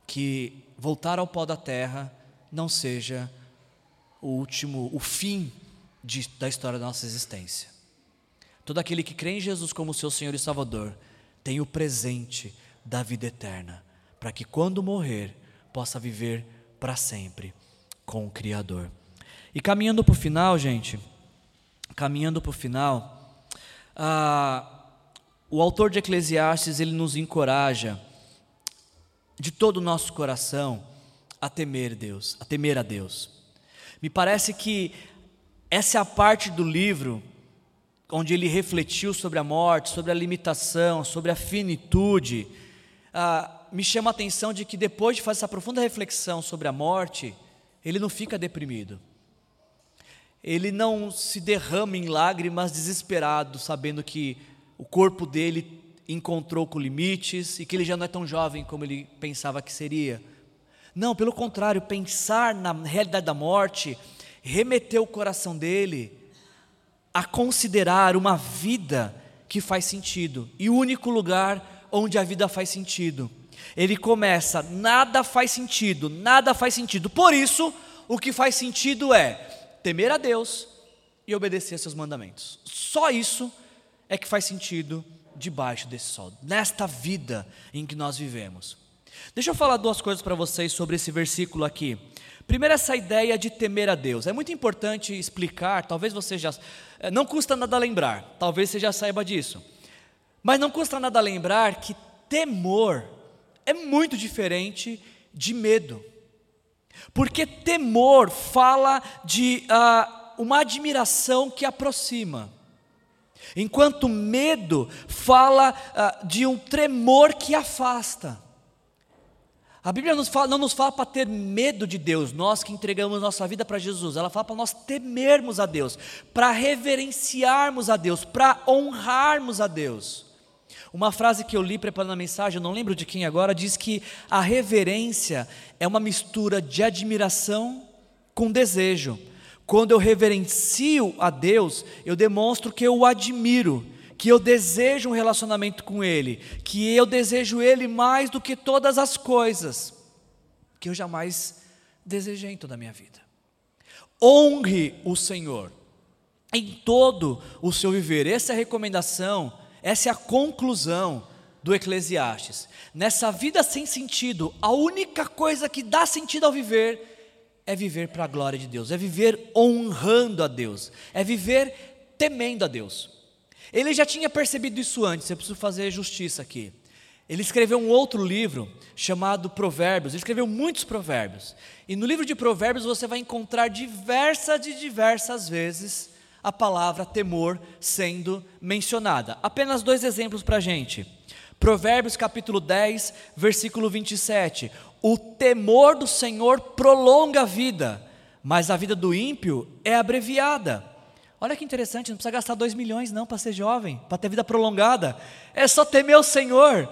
Que voltar ao pó da terra não seja o último, o fim de, da história da nossa existência. Todo aquele que crê em Jesus como seu Senhor e Salvador tem o presente da vida eterna, para que quando morrer possa viver para sempre com o Criador. E caminhando para o final, gente caminhando para o final, ah, o autor de Eclesiastes ele nos encoraja de todo o nosso coração a temer Deus, a temer a Deus. Me parece que essa é a parte do livro onde ele refletiu sobre a morte, sobre a limitação, sobre a finitude. Ah, me chama a atenção de que depois de fazer essa profunda reflexão sobre a morte, ele não fica deprimido. Ele não se derrama em lágrimas desesperado, sabendo que o corpo dele encontrou com limites e que ele já não é tão jovem como ele pensava que seria. Não, pelo contrário, pensar na realidade da morte remeteu o coração dele a considerar uma vida que faz sentido e o único lugar onde a vida faz sentido. Ele começa, nada faz sentido, nada faz sentido. Por isso, o que faz sentido é temer a Deus e obedecer a seus mandamentos. Só isso é que faz sentido debaixo desse sol, nesta vida em que nós vivemos. Deixa eu falar duas coisas para vocês sobre esse versículo aqui. Primeiro, essa ideia de temer a Deus. É muito importante explicar, talvez você já. Eh, não custa nada lembrar, talvez você já saiba disso. Mas não custa nada lembrar que temor é muito diferente de medo. Porque temor fala de uh, uma admiração que aproxima. Enquanto medo fala uh, de um tremor que afasta. A Bíblia nos fala, não nos fala para ter medo de Deus, nós que entregamos nossa vida para Jesus, ela fala para nós temermos a Deus, para reverenciarmos a Deus, para honrarmos a Deus. Uma frase que eu li preparando a mensagem, não lembro de quem agora, diz que a reverência é uma mistura de admiração com desejo. Quando eu reverencio a Deus, eu demonstro que eu o admiro, que eu desejo um relacionamento com Ele, que eu desejo Ele mais do que todas as coisas, que eu jamais desejei em toda a minha vida. Honre o Senhor em todo o seu viver. Essa é a recomendação, essa é a conclusão do Eclesiastes. Nessa vida sem sentido, a única coisa que dá sentido ao viver é viver para a glória de Deus, é viver honrando a Deus, é viver temendo a Deus. Ele já tinha percebido isso antes, eu preciso fazer justiça aqui. Ele escreveu um outro livro chamado Provérbios, ele escreveu muitos provérbios. E no livro de Provérbios você vai encontrar diversas e diversas vezes a palavra temor sendo mencionada. Apenas dois exemplos para a gente. Provérbios capítulo 10, versículo 27. O temor do Senhor prolonga a vida, mas a vida do ímpio é abreviada. Olha que interessante, não precisa gastar dois milhões não para ser jovem, para ter vida prolongada. É só temer o Senhor.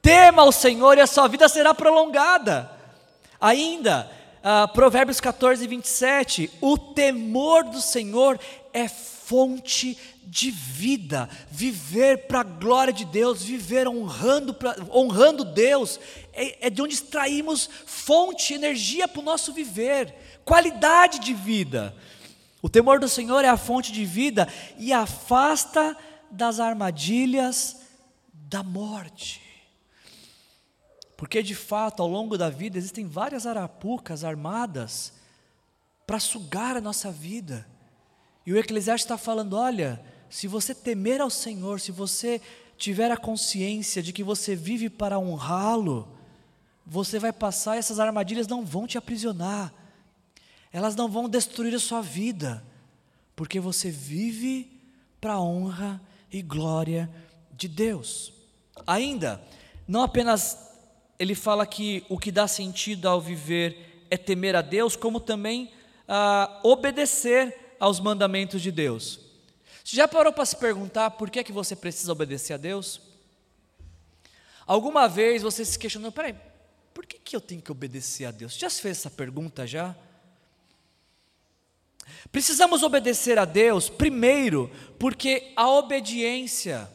Tema o Senhor e a sua vida será prolongada. Ainda, uh, Provérbios 14, 27. O temor do Senhor é fonte de vida, viver para a glória de Deus, viver honrando, pra, honrando Deus, é, é de onde extraímos fonte, energia para o nosso viver, qualidade de vida. O temor do Senhor é a fonte de vida e afasta das armadilhas da morte. Porque de fato, ao longo da vida, existem várias arapucas armadas para sugar a nossa vida. E o Eclesiastes está falando: olha, se você temer ao Senhor, se você tiver a consciência de que você vive para honrá-lo, você vai passar e essas armadilhas não vão te aprisionar, elas não vão destruir a sua vida, porque você vive para a honra e glória de Deus. Ainda, não apenas ele fala que o que dá sentido ao viver é temer a Deus, como também ah, obedecer aos mandamentos de Deus. Você já parou para se perguntar por que é que você precisa obedecer a Deus? Alguma vez você se questionou, peraí, por que, que eu tenho que obedecer a Deus? Já se fez essa pergunta já? Precisamos obedecer a Deus, primeiro, porque a obediência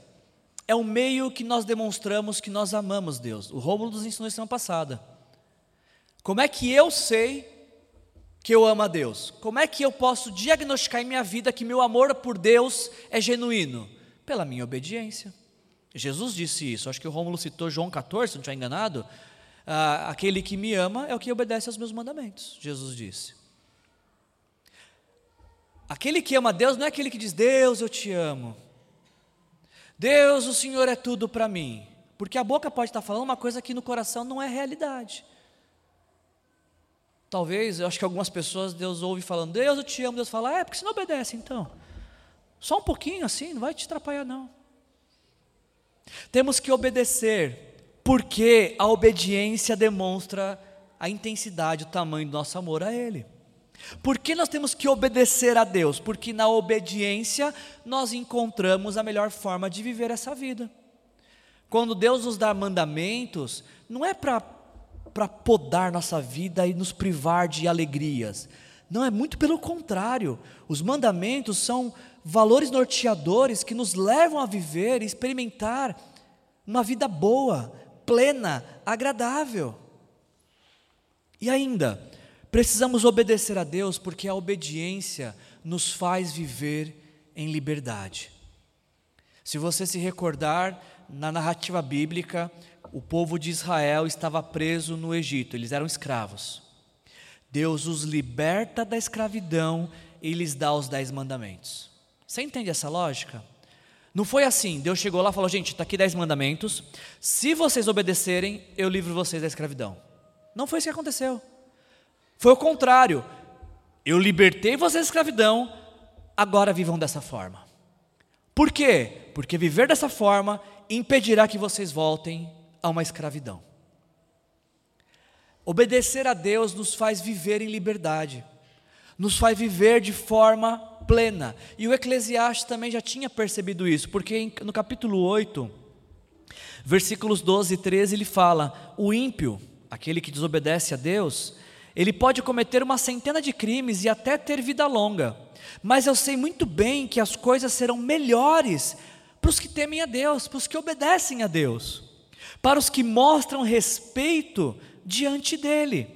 é o meio que nós demonstramos que nós amamos Deus. O Rômulo nos ensinou semana passada. Como é que eu sei que eu amo a Deus? Como é que eu posso diagnosticar em minha vida que meu amor por Deus é genuíno? Pela minha obediência. Jesus disse isso, acho que o Rômulo citou João 14, se não estiver enganado. Ah, aquele que me ama é o que obedece aos meus mandamentos, Jesus disse. Aquele que ama Deus não é aquele que diz, Deus, eu te amo. Deus, o Senhor é tudo para mim. Porque a boca pode estar falando uma coisa que no coração não é realidade. Talvez, eu acho que algumas pessoas Deus ouve falando, Deus eu te amo, Deus fala, é, porque você não obedece então. Só um pouquinho assim, não vai te atrapalhar não. Temos que obedecer, porque a obediência demonstra a intensidade, o tamanho do nosso amor a Ele. Por que nós temos que obedecer a Deus? Porque na obediência nós encontramos a melhor forma de viver essa vida. Quando Deus nos dá mandamentos, não é para podar nossa vida e nos privar de alegrias. Não, é muito pelo contrário. Os mandamentos são valores norteadores que nos levam a viver e experimentar uma vida boa, plena, agradável. E ainda, precisamos obedecer a Deus porque a obediência nos faz viver em liberdade. Se você se recordar, na narrativa bíblica, o povo de Israel estava preso no Egito, eles eram escravos. Deus os liberta da escravidão e lhes dá os dez mandamentos. Você entende essa lógica? Não foi assim, Deus chegou lá e falou: gente, está aqui dez mandamentos, se vocês obedecerem, eu livro vocês da escravidão. Não foi isso que aconteceu. Foi o contrário. Eu libertei vocês da escravidão, agora vivam dessa forma. Por quê? Porque viver dessa forma impedirá que vocês voltem a uma escravidão. Obedecer a Deus nos faz viver em liberdade, nos faz viver de forma plena. E o Eclesiastes também já tinha percebido isso, porque no capítulo 8, versículos 12 e 13, ele fala: O ímpio, aquele que desobedece a Deus, ele pode cometer uma centena de crimes e até ter vida longa, mas eu sei muito bem que as coisas serão melhores para os que temem a Deus, para os que obedecem a Deus, para os que mostram respeito diante dEle.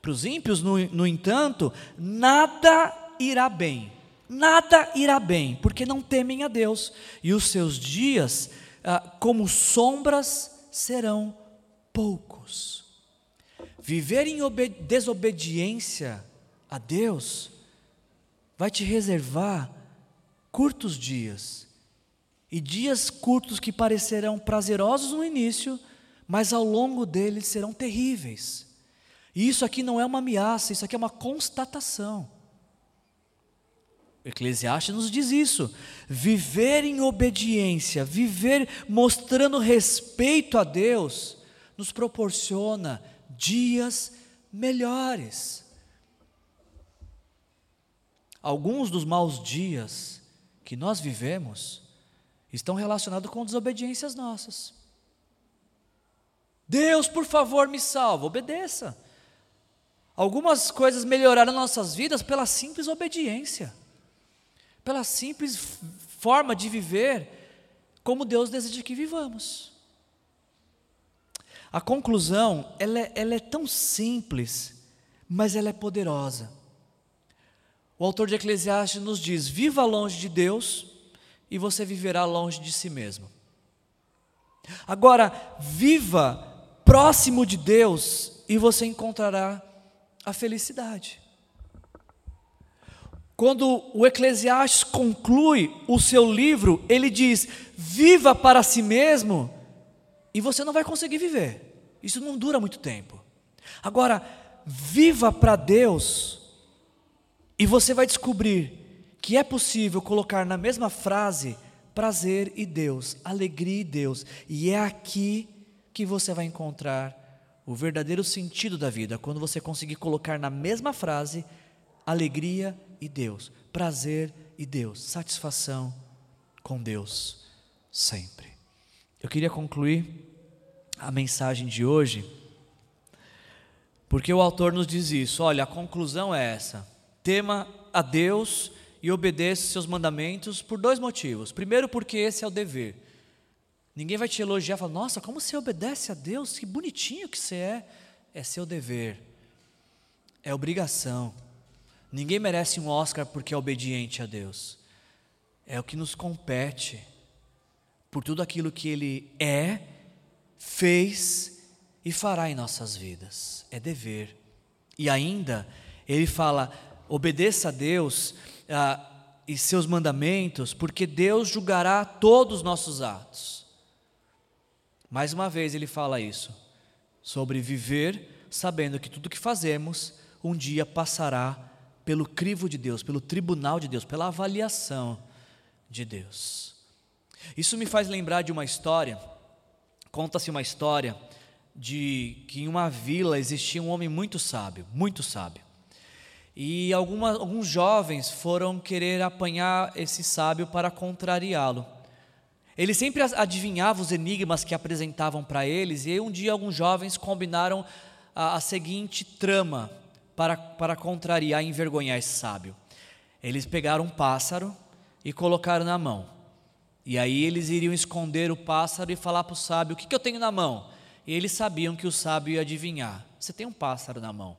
Para os ímpios, no, no entanto, nada irá bem, nada irá bem, porque não temem a Deus, e os seus dias, ah, como sombras, serão poucos. Viver em desobediência a Deus vai te reservar curtos dias, e dias curtos que parecerão prazerosos no início, mas ao longo deles serão terríveis. E isso aqui não é uma ameaça, isso aqui é uma constatação. Eclesiastes nos diz isso. Viver em obediência, viver mostrando respeito a Deus, nos proporciona dias melhores. Alguns dos maus dias que nós vivemos estão relacionados com desobediências nossas. Deus, por favor, me salva, obedeça. Algumas coisas melhoraram nossas vidas pela simples obediência, pela simples forma de viver como Deus deseja que vivamos. A conclusão, ela é, ela é tão simples, mas ela é poderosa. O autor de Eclesiastes nos diz: viva longe de Deus e você viverá longe de si mesmo. Agora, viva próximo de Deus e você encontrará a felicidade. Quando o Eclesiastes conclui o seu livro, ele diz: viva para si mesmo, e você não vai conseguir viver. Isso não dura muito tempo. Agora, viva para Deus, e você vai descobrir que é possível colocar na mesma frase prazer e Deus, alegria e Deus, e é aqui que você vai encontrar o verdadeiro sentido da vida, quando você conseguir colocar na mesma frase alegria e Deus, prazer e Deus, satisfação com Deus sempre. Eu queria concluir a mensagem de hoje, porque o autor nos diz isso. Olha, a conclusão é essa: tema a Deus e obedeça seus mandamentos por dois motivos. Primeiro, porque esse é o dever. Ninguém vai te elogiar e falar, nossa, como você obedece a Deus, que bonitinho que você é. É seu dever, é obrigação. Ninguém merece um Oscar porque é obediente a Deus. É o que nos compete por tudo aquilo que Ele é, fez e fará em nossas vidas. É dever. E ainda, Ele fala: obedeça a Deus ah, e seus mandamentos, porque Deus julgará todos os nossos atos. Mais uma vez ele fala isso, sobre viver sabendo que tudo que fazemos um dia passará pelo crivo de Deus, pelo tribunal de Deus, pela avaliação de Deus. Isso me faz lembrar de uma história, conta-se uma história de que em uma vila existia um homem muito sábio, muito sábio. E alguma, alguns jovens foram querer apanhar esse sábio para contrariá-lo. Ele sempre adivinhava os enigmas que apresentavam para eles, e aí um dia alguns jovens combinaram a, a seguinte trama para, para contrariar e envergonhar esse sábio. Eles pegaram um pássaro e colocaram na mão. E aí eles iriam esconder o pássaro e falar para o sábio: O que, que eu tenho na mão? E eles sabiam que o sábio ia adivinhar: Você tem um pássaro na mão.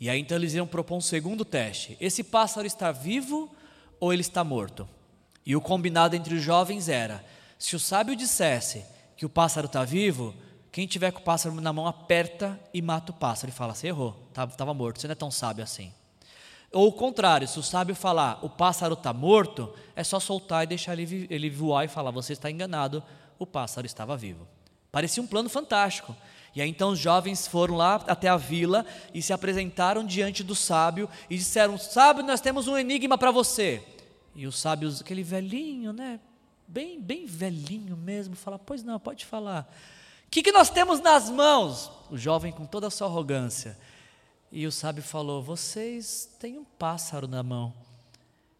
E aí então eles iam propor um segundo teste: Esse pássaro está vivo ou ele está morto? E o combinado entre os jovens era: se o sábio dissesse que o pássaro está vivo, quem tiver com o pássaro na mão aperta e mata o pássaro e fala: Você errou, estava morto, você não é tão sábio assim. Ou o contrário, se o sábio falar o pássaro está morto, é só soltar e deixar ele voar e falar: Você está enganado, o pássaro estava vivo. Parecia um plano fantástico. E aí então os jovens foram lá até a vila e se apresentaram diante do sábio e disseram: Sábio, nós temos um enigma para você. E o sábio, aquele velhinho, né? bem, bem velhinho mesmo, fala: Pois não, pode falar. O que, que nós temos nas mãos? O jovem, com toda a sua arrogância. E o sábio falou: Vocês têm um pássaro na mão.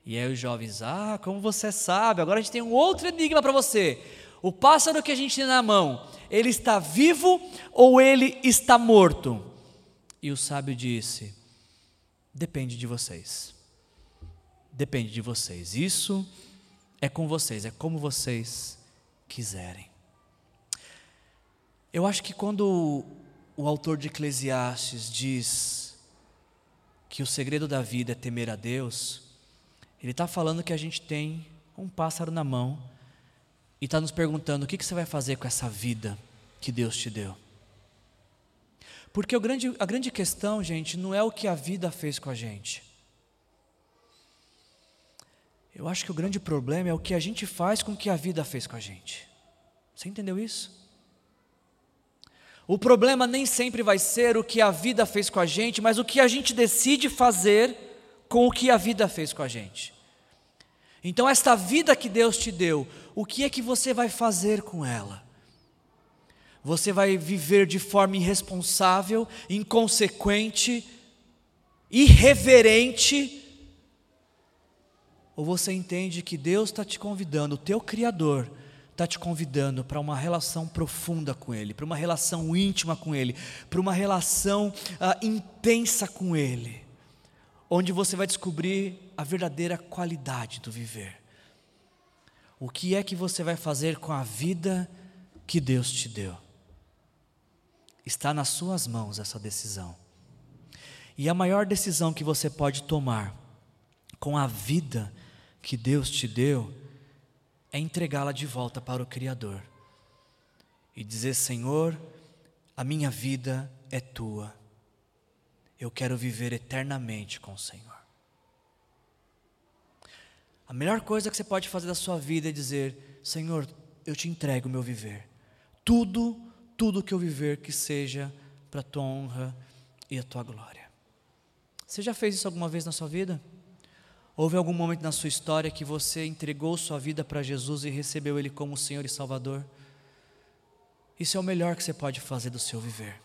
E aí os jovens: Ah, como você sabe, agora a gente tem um outro enigma para você. O pássaro que a gente tem na mão, ele está vivo ou ele está morto? E o sábio disse: Depende de vocês. Depende de vocês. Isso é com vocês, é como vocês quiserem. Eu acho que quando o autor de Eclesiastes diz que o segredo da vida é temer a Deus, ele está falando que a gente tem um pássaro na mão e está nos perguntando: o que, que você vai fazer com essa vida que Deus te deu? Porque grande, a grande questão, gente, não é o que a vida fez com a gente. Eu acho que o grande problema é o que a gente faz com o que a vida fez com a gente. Você entendeu isso? O problema nem sempre vai ser o que a vida fez com a gente, mas o que a gente decide fazer com o que a vida fez com a gente. Então, esta vida que Deus te deu, o que é que você vai fazer com ela? Você vai viver de forma irresponsável, inconsequente, irreverente, ou você entende que Deus está te convidando, o teu Criador está te convidando para uma relação profunda com Ele, para uma relação íntima com Ele, para uma relação ah, intensa com Ele, onde você vai descobrir a verdadeira qualidade do viver. O que é que você vai fazer com a vida que Deus te deu? Está nas suas mãos essa decisão. E a maior decisão que você pode tomar com a vida que Deus te deu é entregá-la de volta para o Criador e dizer: Senhor, a minha vida é tua, eu quero viver eternamente com o Senhor. A melhor coisa que você pode fazer da sua vida é dizer: Senhor, eu te entrego o meu viver, tudo, tudo que eu viver que seja para a tua honra e a tua glória. Você já fez isso alguma vez na sua vida? Houve algum momento na sua história que você entregou sua vida para Jesus e recebeu Ele como Senhor e Salvador? Isso é o melhor que você pode fazer do seu viver.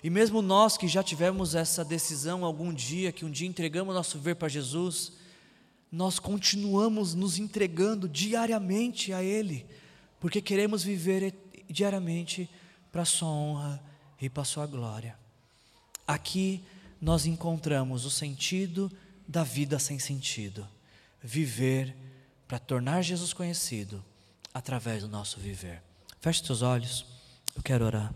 E mesmo nós que já tivemos essa decisão algum dia, que um dia entregamos nosso viver para Jesus, nós continuamos nos entregando diariamente a Ele, porque queremos viver diariamente para a Sua honra e para a Sua glória. Aqui nós encontramos o sentido da vida sem sentido. Viver para tornar Jesus conhecido através do nosso viver. Feche seus olhos, eu quero orar.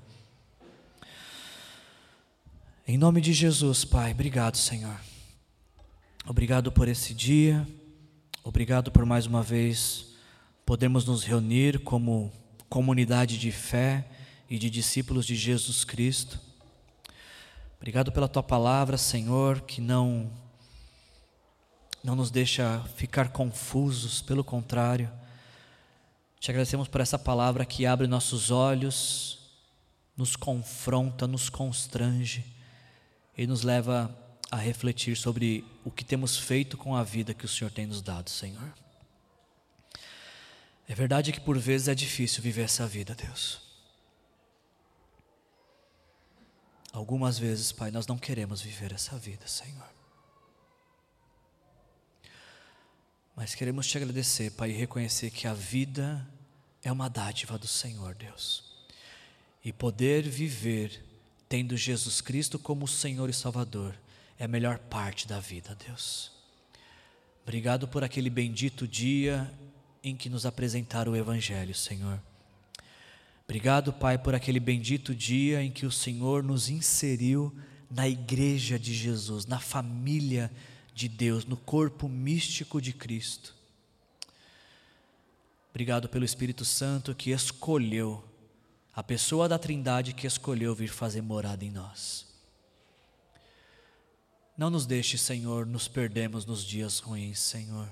Em nome de Jesus, Pai, obrigado, Senhor. Obrigado por esse dia, obrigado por mais uma vez podermos nos reunir como comunidade de fé e de discípulos de Jesus Cristo. Obrigado pela tua palavra, Senhor, que não não nos deixa ficar confusos, pelo contrário. Te agradecemos por essa palavra que abre nossos olhos, nos confronta, nos constrange e nos leva a refletir sobre o que temos feito com a vida que o Senhor tem nos dado, Senhor. É verdade que por vezes é difícil viver essa vida, Deus. Algumas vezes, Pai, nós não queremos viver essa vida, Senhor. Mas queremos te agradecer, Pai, e reconhecer que a vida é uma dádiva do Senhor, Deus. E poder viver tendo Jesus Cristo como Senhor e Salvador é a melhor parte da vida, Deus. Obrigado por aquele bendito dia em que nos apresentaram o Evangelho, Senhor. Obrigado, Pai, por aquele bendito dia em que o Senhor nos inseriu na igreja de Jesus, na família de Deus, no corpo místico de Cristo. Obrigado pelo Espírito Santo que escolheu, a pessoa da Trindade que escolheu vir fazer morada em nós. Não nos deixe, Senhor, nos perdemos nos dias ruins, Senhor.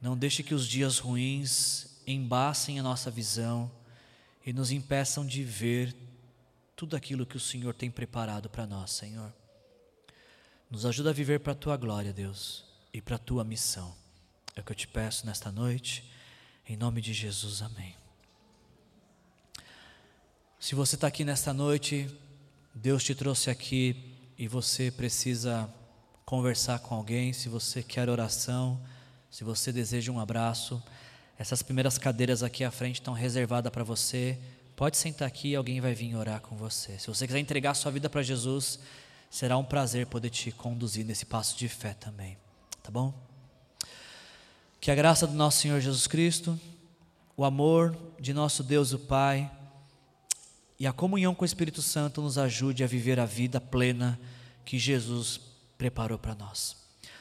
Não deixe que os dias ruins embacem a nossa visão e nos impeçam de ver tudo aquilo que o Senhor tem preparado para nós, Senhor. Nos ajuda a viver para a tua glória, Deus, e para a tua missão. É o que eu te peço nesta noite, em nome de Jesus, amém. Se você está aqui nesta noite, Deus te trouxe aqui e você precisa conversar com alguém, se você quer oração, se você deseja um abraço, essas primeiras cadeiras aqui à frente estão reservadas para você. Pode sentar aqui e alguém vai vir orar com você. Se você quiser entregar sua vida para Jesus, será um prazer poder te conduzir nesse passo de fé também. Tá bom? Que a graça do nosso Senhor Jesus Cristo, o amor de nosso Deus o Pai e a comunhão com o Espírito Santo nos ajude a viver a vida plena que Jesus preparou para nós.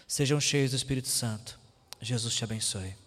Sejam cheios do Espírito Santo. Jesus te abençoe.